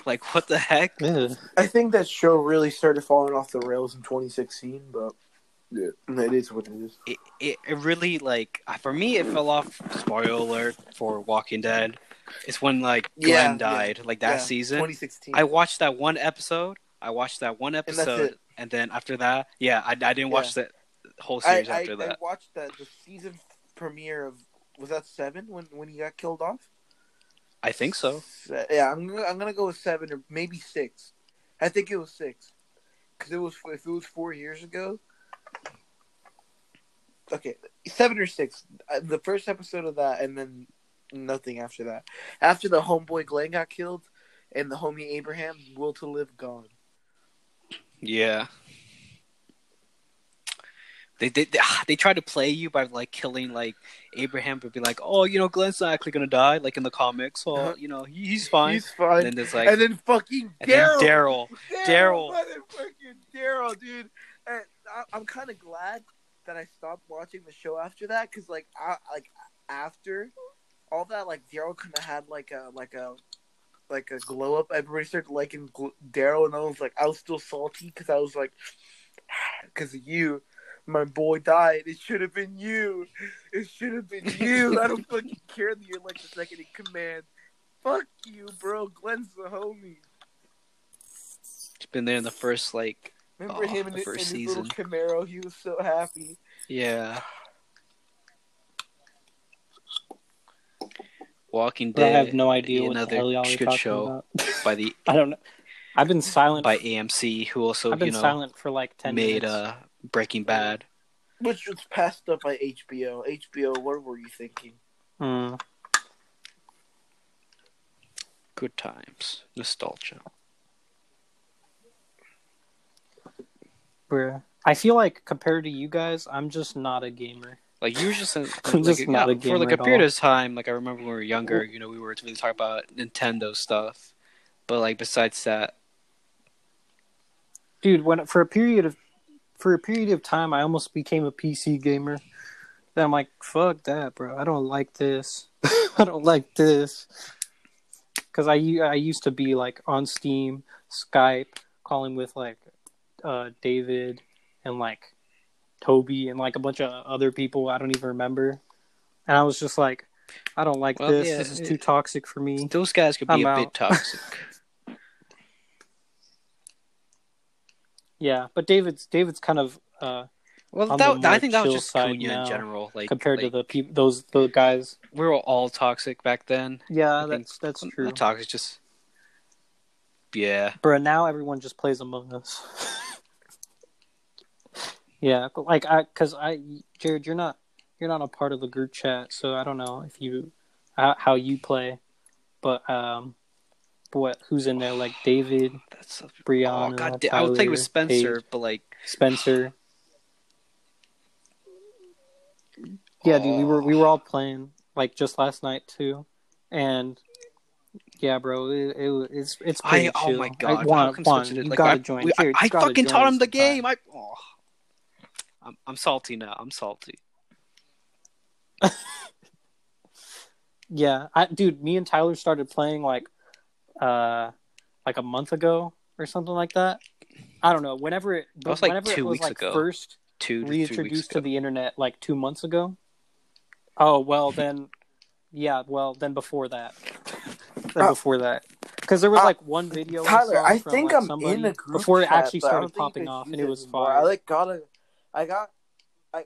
Like, what the heck? Ugh. I think that show really started falling off the rails in 2016, but yeah, it is what it is. It, it it really like for me it fell off. Spoiler alert for Walking Dead. It's when like Glenn Yeah, yeah, died, like that Yeah, season. 2016. I watched that one episode. I watched that one episode, it. and, then after that, yeah, I, I didn't watch the whole series I, after I that. I watched the, the season premiere of was that seven when when he got killed off? I think so. Yeah, I'm gonna, I'm gonna go with seven or maybe six. I think it was six because it was if it was four years ago. Okay, seven or six. The first episode of that, and then nothing after that. After the homeboy Glenn got killed, and the homie Abraham, will to live gone. Yeah. They they they, they try to play you by like killing like Abraham, but be like, oh, you know, Glenn's not actually gonna die, like in the comics. Oh, Uh-huh. you know, he, he's fine. He's fine. and then there's like, and then fucking Daryl. Daryl. Daryl. motherfucking Daryl, dude. And I, I'm kind of glad that I stopped watching the show after that because, like, I, like after all that, like Daryl kind of had like a like a like a glow up. Everybody started liking Gl- Daryl, and I was like, I was still salty because I was like, because of you. My boy died. It should have been you. It should have been you. I don't fucking care that you're like the second in command. Fuck you, bro. Glenn's the homie. He's been there in the first like, Remember Oh, him in, the the, first in his little season. Camaro? He was so happy. yeah. Walking But I have no idea what the another hell y'all are good talking show about. by the I don't know. I've been silent. by AMC, who also I've been you know silent for like ten made minutes. uh Breaking Bad. Which was passed up by HBO. HBO, what were you thinking? Mm. Good times, nostalgia. Bruh. I feel like compared to you guys, I'm just not a gamer. Like you were just, in, I'm like, just not a gamer for gamer like a period all. of time. Like I remember when we were younger, you know, we were really talking about Nintendo stuff. But like besides that, Dude, when for a period of for a period of time I almost became a PC gamer. Then I'm like, fuck that, bro. I don't like this. I don't like this. Cuz I, I used to be like on Steam, Skype, calling with like uh David and like Toby and like a bunch of other people I don't even remember. And I was just like, I don't like Well, this. yeah, this is it- too toxic for me. those guys could be I'm a out. bit toxic. Yeah, but David's David's kind of uh well, that, I think that was just Cunha in general. Like compared like, to the peop those the guys. we were all toxic back then. Yeah, I that's that's Not true. toxic, just yeah. Bruh, now everyone just plays Among Us. yeah, but, like I, cause I, Jared, you're not, you're not a part of the group chat, so I don't know if you, how, how you play, but um, but what, who's in there? Like David, That's a, Brianna, oh god, da- I would play with Tyler, Spencer, Paige, but like Spencer. Yeah, dude, we were we were all playing like just last night too, and yeah, bro, it, it it's it's pretty oh I oh chill. my I, god, Juan, how Juan, you like, gotta I, join. we- I- I gotta fucking join taught him the game. I oh. I'm I'm salty now. I'm salty. Yeah, I dude, me and Tyler started playing like uh like a month ago or something like that. I don't know. Whenever it That was, like, whenever two it was weeks like ago. first Two to three weeks reintroduced ago. to the internet like 2 months ago. Oh, well then yeah, well then before that. then Uh, before that. Cuz there was uh, like one video Tyler, I, I from, think like, I'm in a group before it actually started popping off and it was anymore. fire. I like got a, I got, I,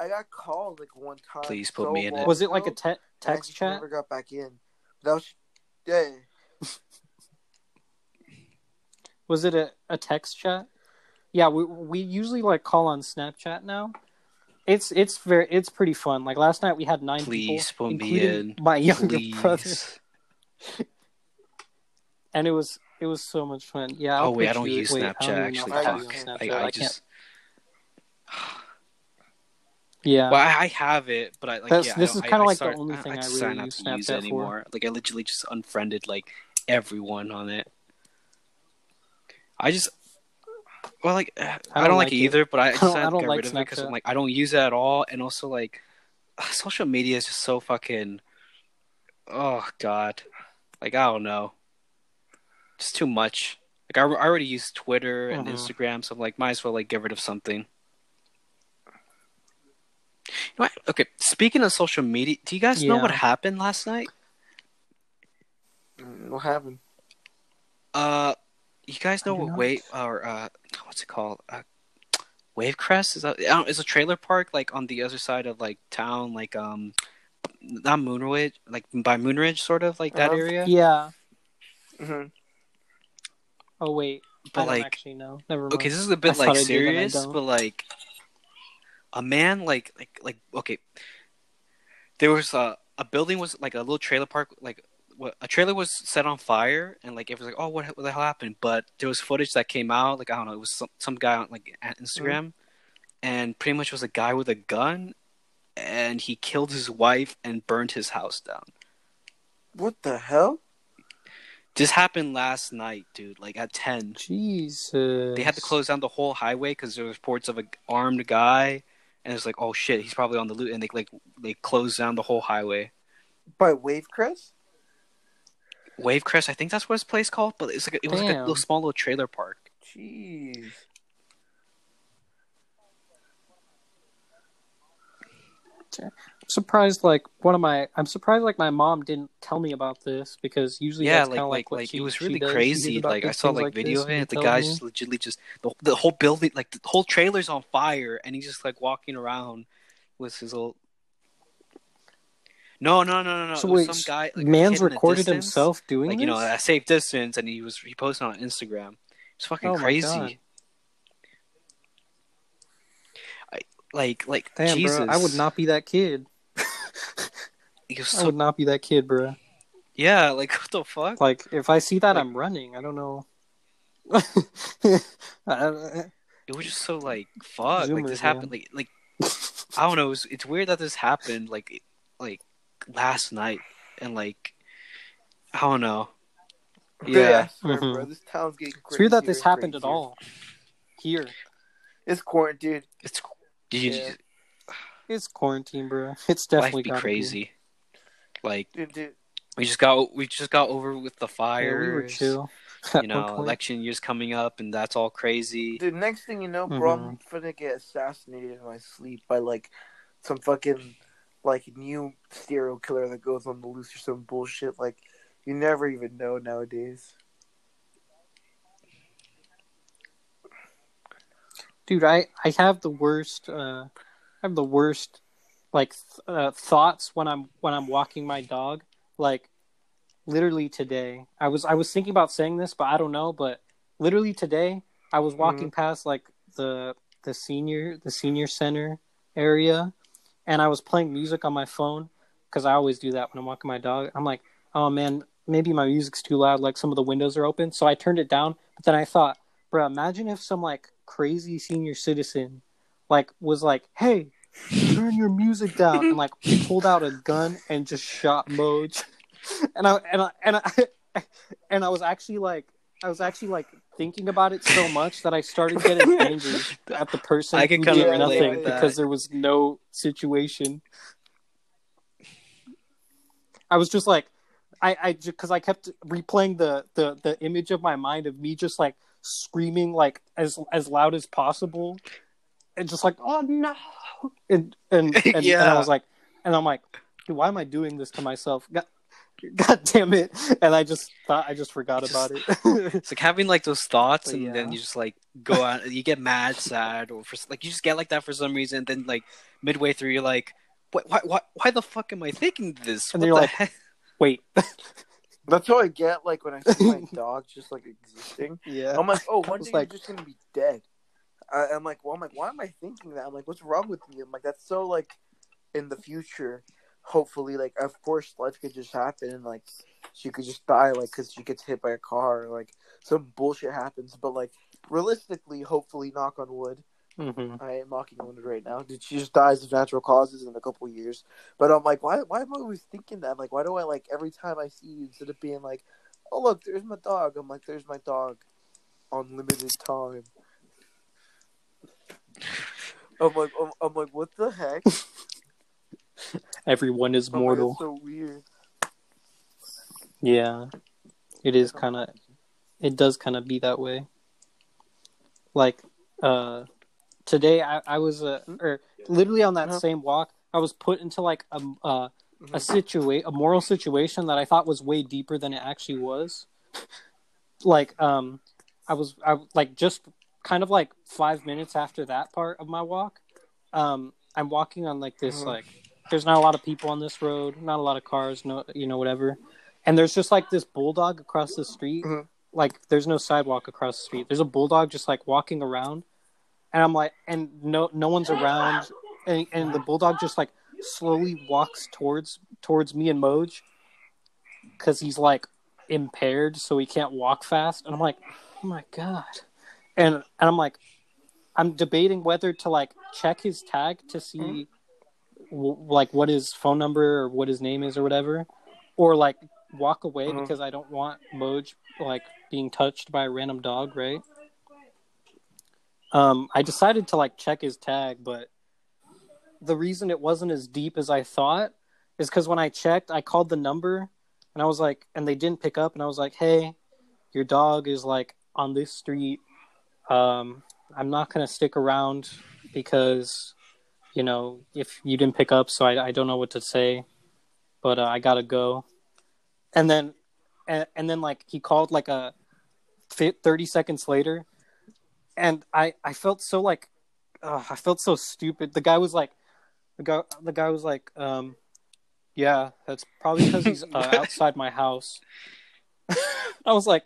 I got called like one time. Please put so me in it. was it like a te- text just chat? Never got back in. That was, yeah. Was it a, a text chat? Yeah, we we usually like call on Snapchat now. It's it's very it's pretty fun. Like last night we had nine Please people, put me including in. my younger Please. brother, and it was it was so much fun. Yeah. I'll oh wait, I don't you- use wait, I Snapchat. don't actually, if I talk. use. Snapchat. I, I I just Yeah. Well, I, I have it, but I like. That's- yeah, this don't- is kinda I like the start- only thing I decided really not use to use Snapchat it for. anymore. Like I literally just unfriended like everyone on it. I just. Well, like I don't, like, like it it. either, but I I don't- decided I to don't get like rid of it because I'm like I don't use it at all, and also like social media is just so fucking. Oh God, like I don't know, just too much. Like I, I already use Twitter and Mhm. Instagram, so I'm like might as well like get rid of something. You know what? Okay, speaking of social media, do you guys know what happened last night? Mm, What happened? Uh, you guys know what not. wave or uh, what's it called? Uh, Wavecrest is that? I don't, it's a trailer park like on the other side of like town, like um, not Moonridge, like by Moonridge, sort of like that Uh-huh. area. Yeah. hmm Oh wait. But I don't like, actually know. Never mind. okay, this is a bit thought like I did serious, don't. but like a man like like like okay, there was a a building was like a little trailer park like. What, a trailer was set on fire and like it was like oh what, what the hell happened but there was footage that came out like i don't know it was some, some guy on like at instagram and pretty much was a guy with a gun and he killed his wife and burned his house down What the hell? this happened last night dude like at 10 Jesus. they had to close down the whole highway because there was reports of an armed guy and it's like oh shit he's probably on the loot and they like they closed down the whole highway By Wavecrest? Wavecrest i think that's what his place called but it's like a, it was like a little small little trailer park Jeez. I'm surprised like one of my I'm surprised like my mom didn't tell me about this because usually yeah, that's like kind of like like, what like she, it was really crazy. Like I saw like like video of it. The guy's me. just legitimately just the, the whole building, like the whole trailer's on fire, and he's just like walking around with his little. No, no, no, no, no. So wait, some guy. Like, Man's recorded distance, himself doing like you know, at a safe distance, and he was he posted on Instagram. It's fucking Oh crazy. I, like like Damn, Jesus, bro, I would not be that kid. Was I would not be that kid, bro. yeah, like what the fuck? Like if I see that, Like- I'm running. I don't know. It was just so like fuck. like Zoomers, this happened. Like like I don't know. It's, it's weird that this happened like like last night and like I don't know. Dude, I Yeah, swear, Mhm. bro, this town's getting crazy. it's weird that this happened at all. Here, It's quarantine. it's did you, Yeah. it's quarantine, bro. It's life definitely be gotta crazy. Like Dude, dude. we just got we just got over with the Yeah, fires. we were chill. You know, election year's coming up, and that's all crazy. Dude, next thing you know, bro, Mm-hmm. I'm finna get assassinated in my sleep by like some fucking like new serial killer that goes on the loose or some bullshit. Like you never even know nowadays. dude i i have the worst uh i have the worst like th- uh, thoughts when i'm when i'm walking my dog like literally today i was i was thinking about saying this but i don't know but literally today i was walking past like the the senior the senior center area and i was playing music on my phone because i always do that when i'm walking my dog i'm like oh man maybe my music's too loud like some of the windows are open so i turned it down but then i thought bro imagine if some like crazy senior citizen like was like hey turn your music down and like pulled out a gun and just shot Moj. and i and i and i and i was actually like i was actually like thinking about it so much that i started getting angry at the person I can who did nothing because there was no situation. I was just like i i because i kept replaying the the the image of my mind of me just like screaming like as as loud as possible and just like oh no. And and and, and i was like and i'm like why am i doing this to myself god, god damn it and i just thought i just forgot Just- about it It's like having like those thoughts, and yeah. then you just like go out, you get mad, sad, or for like you just get like that for some reason. Then like midway through, you're like, why, why, why, why the fuck am I thinking this? And What you're the like- heck? wait That's how I get like when I see my dog just like existing. yeah I'm like, oh, one was day like- you're just gonna be dead. I, I'm like, well, I'm like, why am I thinking that? I'm like, what's wrong with me? I'm like, that's so like in the future. Hopefully, like, of course, life could just happen, and like, she could just die, like, because she gets hit by a car, or like some bullshit happens. But like, realistically, hopefully, knock on wood, hmm I am knocking on wood right now. Did she just dies of natural causes in a couple years? But I'm like, why? Why am I always thinking that? Like, why do I like every time I see you instead of being like, oh look, there's my dog. I'm like, there's my dog, on limited time. I'm like, I'm, I'm like, what the heck? Everyone is I'm mortal. so weird. Yeah, it is kind of. It does kind of be that way. Like, uh, today I, I was uh, or literally on that Uh-huh. same walk, I was put into like a uh, a Mhm. situa a moral situation that I thought was way deeper than it actually was. like, um, I was I like just kind of like five minutes after that part of my walk. Um, I'm walking on like this Mhm. like there's not a lot of people on this road, not a lot of cars, no you know whatever. And there's just like this bulldog across the street. Mhm. Like there's no sidewalk across the street. There's a bulldog just like walking around. And I'm like and no no one's around and and the bulldog just like slowly walks towards towards me and Moj cuz he's like impaired so he can't walk fast and I'm like oh my god. And and I'm like I'm debating whether to like check his tag to see w- like what his phone number or what his name is or whatever, or like walk away Mhm. because I don't want Moj like being touched by a random dog, right? Um, I decided to like check his tag, but the reason it wasn't as deep as I thought is because when I checked, I called the number and I was like, and they didn't pick up, and I was like, hey, your dog is like on this street. Um, I'm not gonna stick around because you know if you didn't pick up, so I, I don't know what to say, but uh, I gotta go. And then, and, and then like he called like a thirty seconds later, and I I felt so like, uh, I felt so stupid. The guy was like, the guy the guy was like, um, yeah, that's probably because he's uh, outside my house. I was like,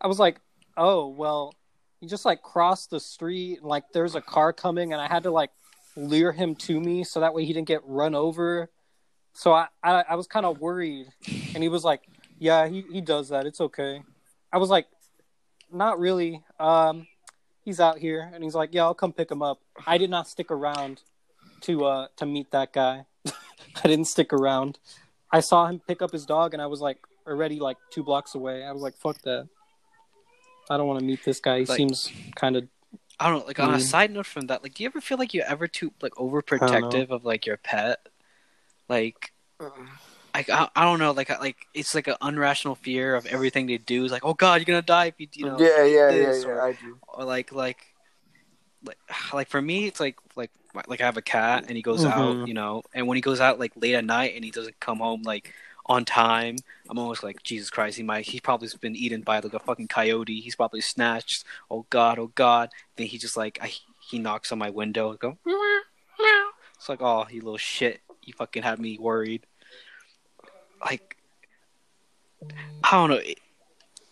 I was like, oh well, he just like crossed the street and like there's a car coming and I had to like lure him to me so that way he didn't get run over. So I I, I was kind of worried, and he was like, yeah, he he does that. It's okay. I was like, not really. Um, he's out here, and he's like, yeah, I'll come pick him up. I did not stick around to uh to meet that guy. I didn't stick around. I saw him pick up his dog, and I was like already like two blocks away. I was like, fuck that. I don't want to meet this guy. He Like- seems kind of I don't know. Like on a Mm. side note from that, like, do you ever feel like you're ever too like overprotective of like your pet? Like, like I, I don't know. Like, like it's like an unrational fear of everything they do. Is like, oh god, you're gonna die if you, you know, yeah, yeah, yeah, yeah. or- I do. or like like like like for me it's like like like I have a cat and he goes Mhm. out, you know, and when he goes out like late at night and he doesn't come home like on time, I'm always like, Jesus Christ, he might he probably's been eaten by like a fucking coyote. He's probably snatched. Oh god, oh god. Then he just like I, he knocks on my window and go meow, meow. It's like, oh, you little shit. You fucking had me worried. Like I don't know. It-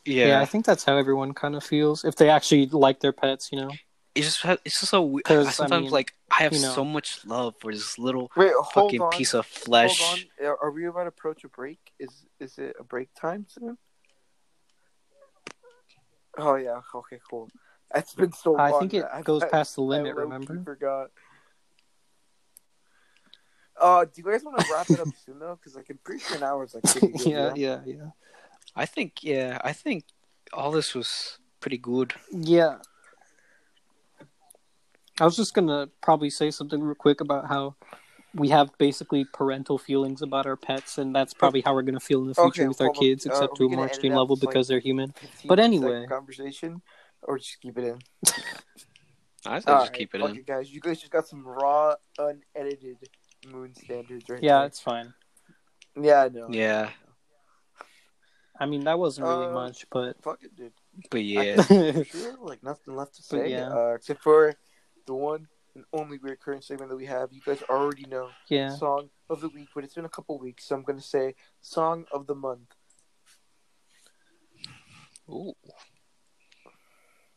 yeah. yeah, I think that's how everyone kind of feels if they actually like their pets, you know. It's just it's just so weird. 'Cause, I I sometimes mean, like I have you know. so much love for this little Wait, fucking on. piece of flesh. Hold on. Are- Are we about to approach a break? Is is it a break time soon? Oh yeah. Okay. Cool. It's been so I long. think it that I- goes I- past the limit. low-key Remember? Forgot. Uh, do you guys want to wrap it up soon though? Because like I'm pretty sure an hour is like good. yeah, yeah. yeah, yeah, I think yeah, I think all this was pretty good. yeah. I was just gonna probably say something real quick about how we have basically parental feelings about our pets, and that's probably how we're gonna feel in the future Okay, with our kids, Uh, except are to a more extreme level this, like, because they're human. But anyway. conversation, or just keep it in. I say just Alright, keep it fuck in. it, guys. You guys just got some raw, unedited moon standards right Yeah, there. it's fine. Yeah, I know. Yeah. I mean, that wasn't really Uh, much, but Fuck it, dude. But yeah, Sure, like nothing left to But say. yeah. Uh, except for the one and only recurring segment that we have. You guys already know yeah. song of the week, but it's been a couple weeks, so I'm gonna say song of the month. Ooh.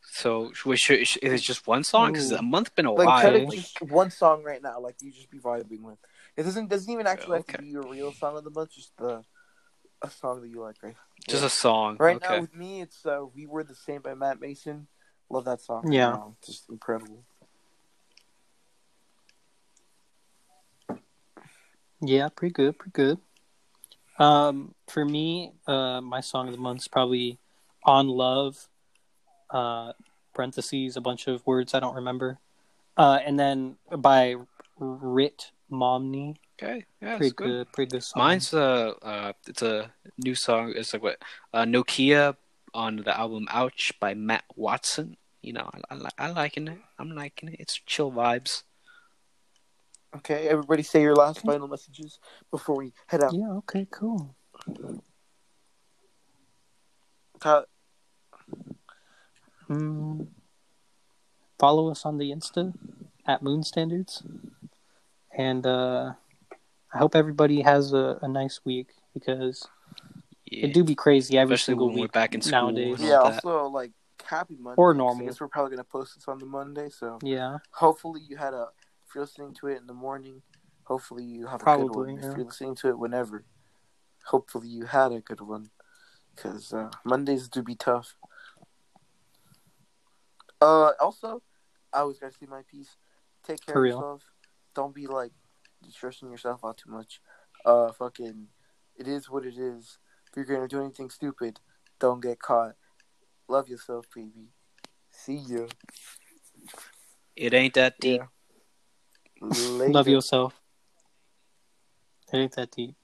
So should, should, is it just one song? Because a month been a Like, while. try to Like- just one song right now, like you just be vibing with. It doesn't doesn't even actually have to be your real song of the month. Just the a song that you like, right? Just Yeah. a song. Right okay. now with me, it's uh, "We Were the Same" by Matt Mason. Love that song. Yeah. Just incredible. Yeah, pretty good, pretty good. Um, for me, uh, my song of the month is probably "On Love." Uh, parentheses, a bunch of words I don't remember, uh, and then by Rit Momney. Okay, yeah, pretty it's good. good. pretty good song. Mine's uh, uh, it's a new song. It's like what uh, Nokia on the album "Ouch" by Matt Watson. You know, I, I, I liking it. I'm liking it. It's chill vibes. Okay, everybody say your last final messages before we head out. yeah. Okay. Cool. Tyler, Mm, follow us on the Insta at Moon Standards, and uh, I hope everybody has a, a nice week because Yeah. it do be crazy every Especially single when we're week back in school. nowadays. yeah, all also like happy Monday. Or normal. I guess we're probably gonna post this on the Monday, so Yeah, hopefully you had a. If you're listening to it in the morning, hopefully you have a good one. yeah. If you're listening to it whenever, hopefully you had a good one, because uh, Mondays do be tough. Uh, also, I was gonna say my piece. Take care For of real. yourself. Don't be like stressing yourself out too much. Uh, fucking, it is what it is. If you're gonna do anything stupid, don't get caught. Love yourself, baby. See ya. It ain't that deep. Yeah. Later. love yourself. It ain't that deep.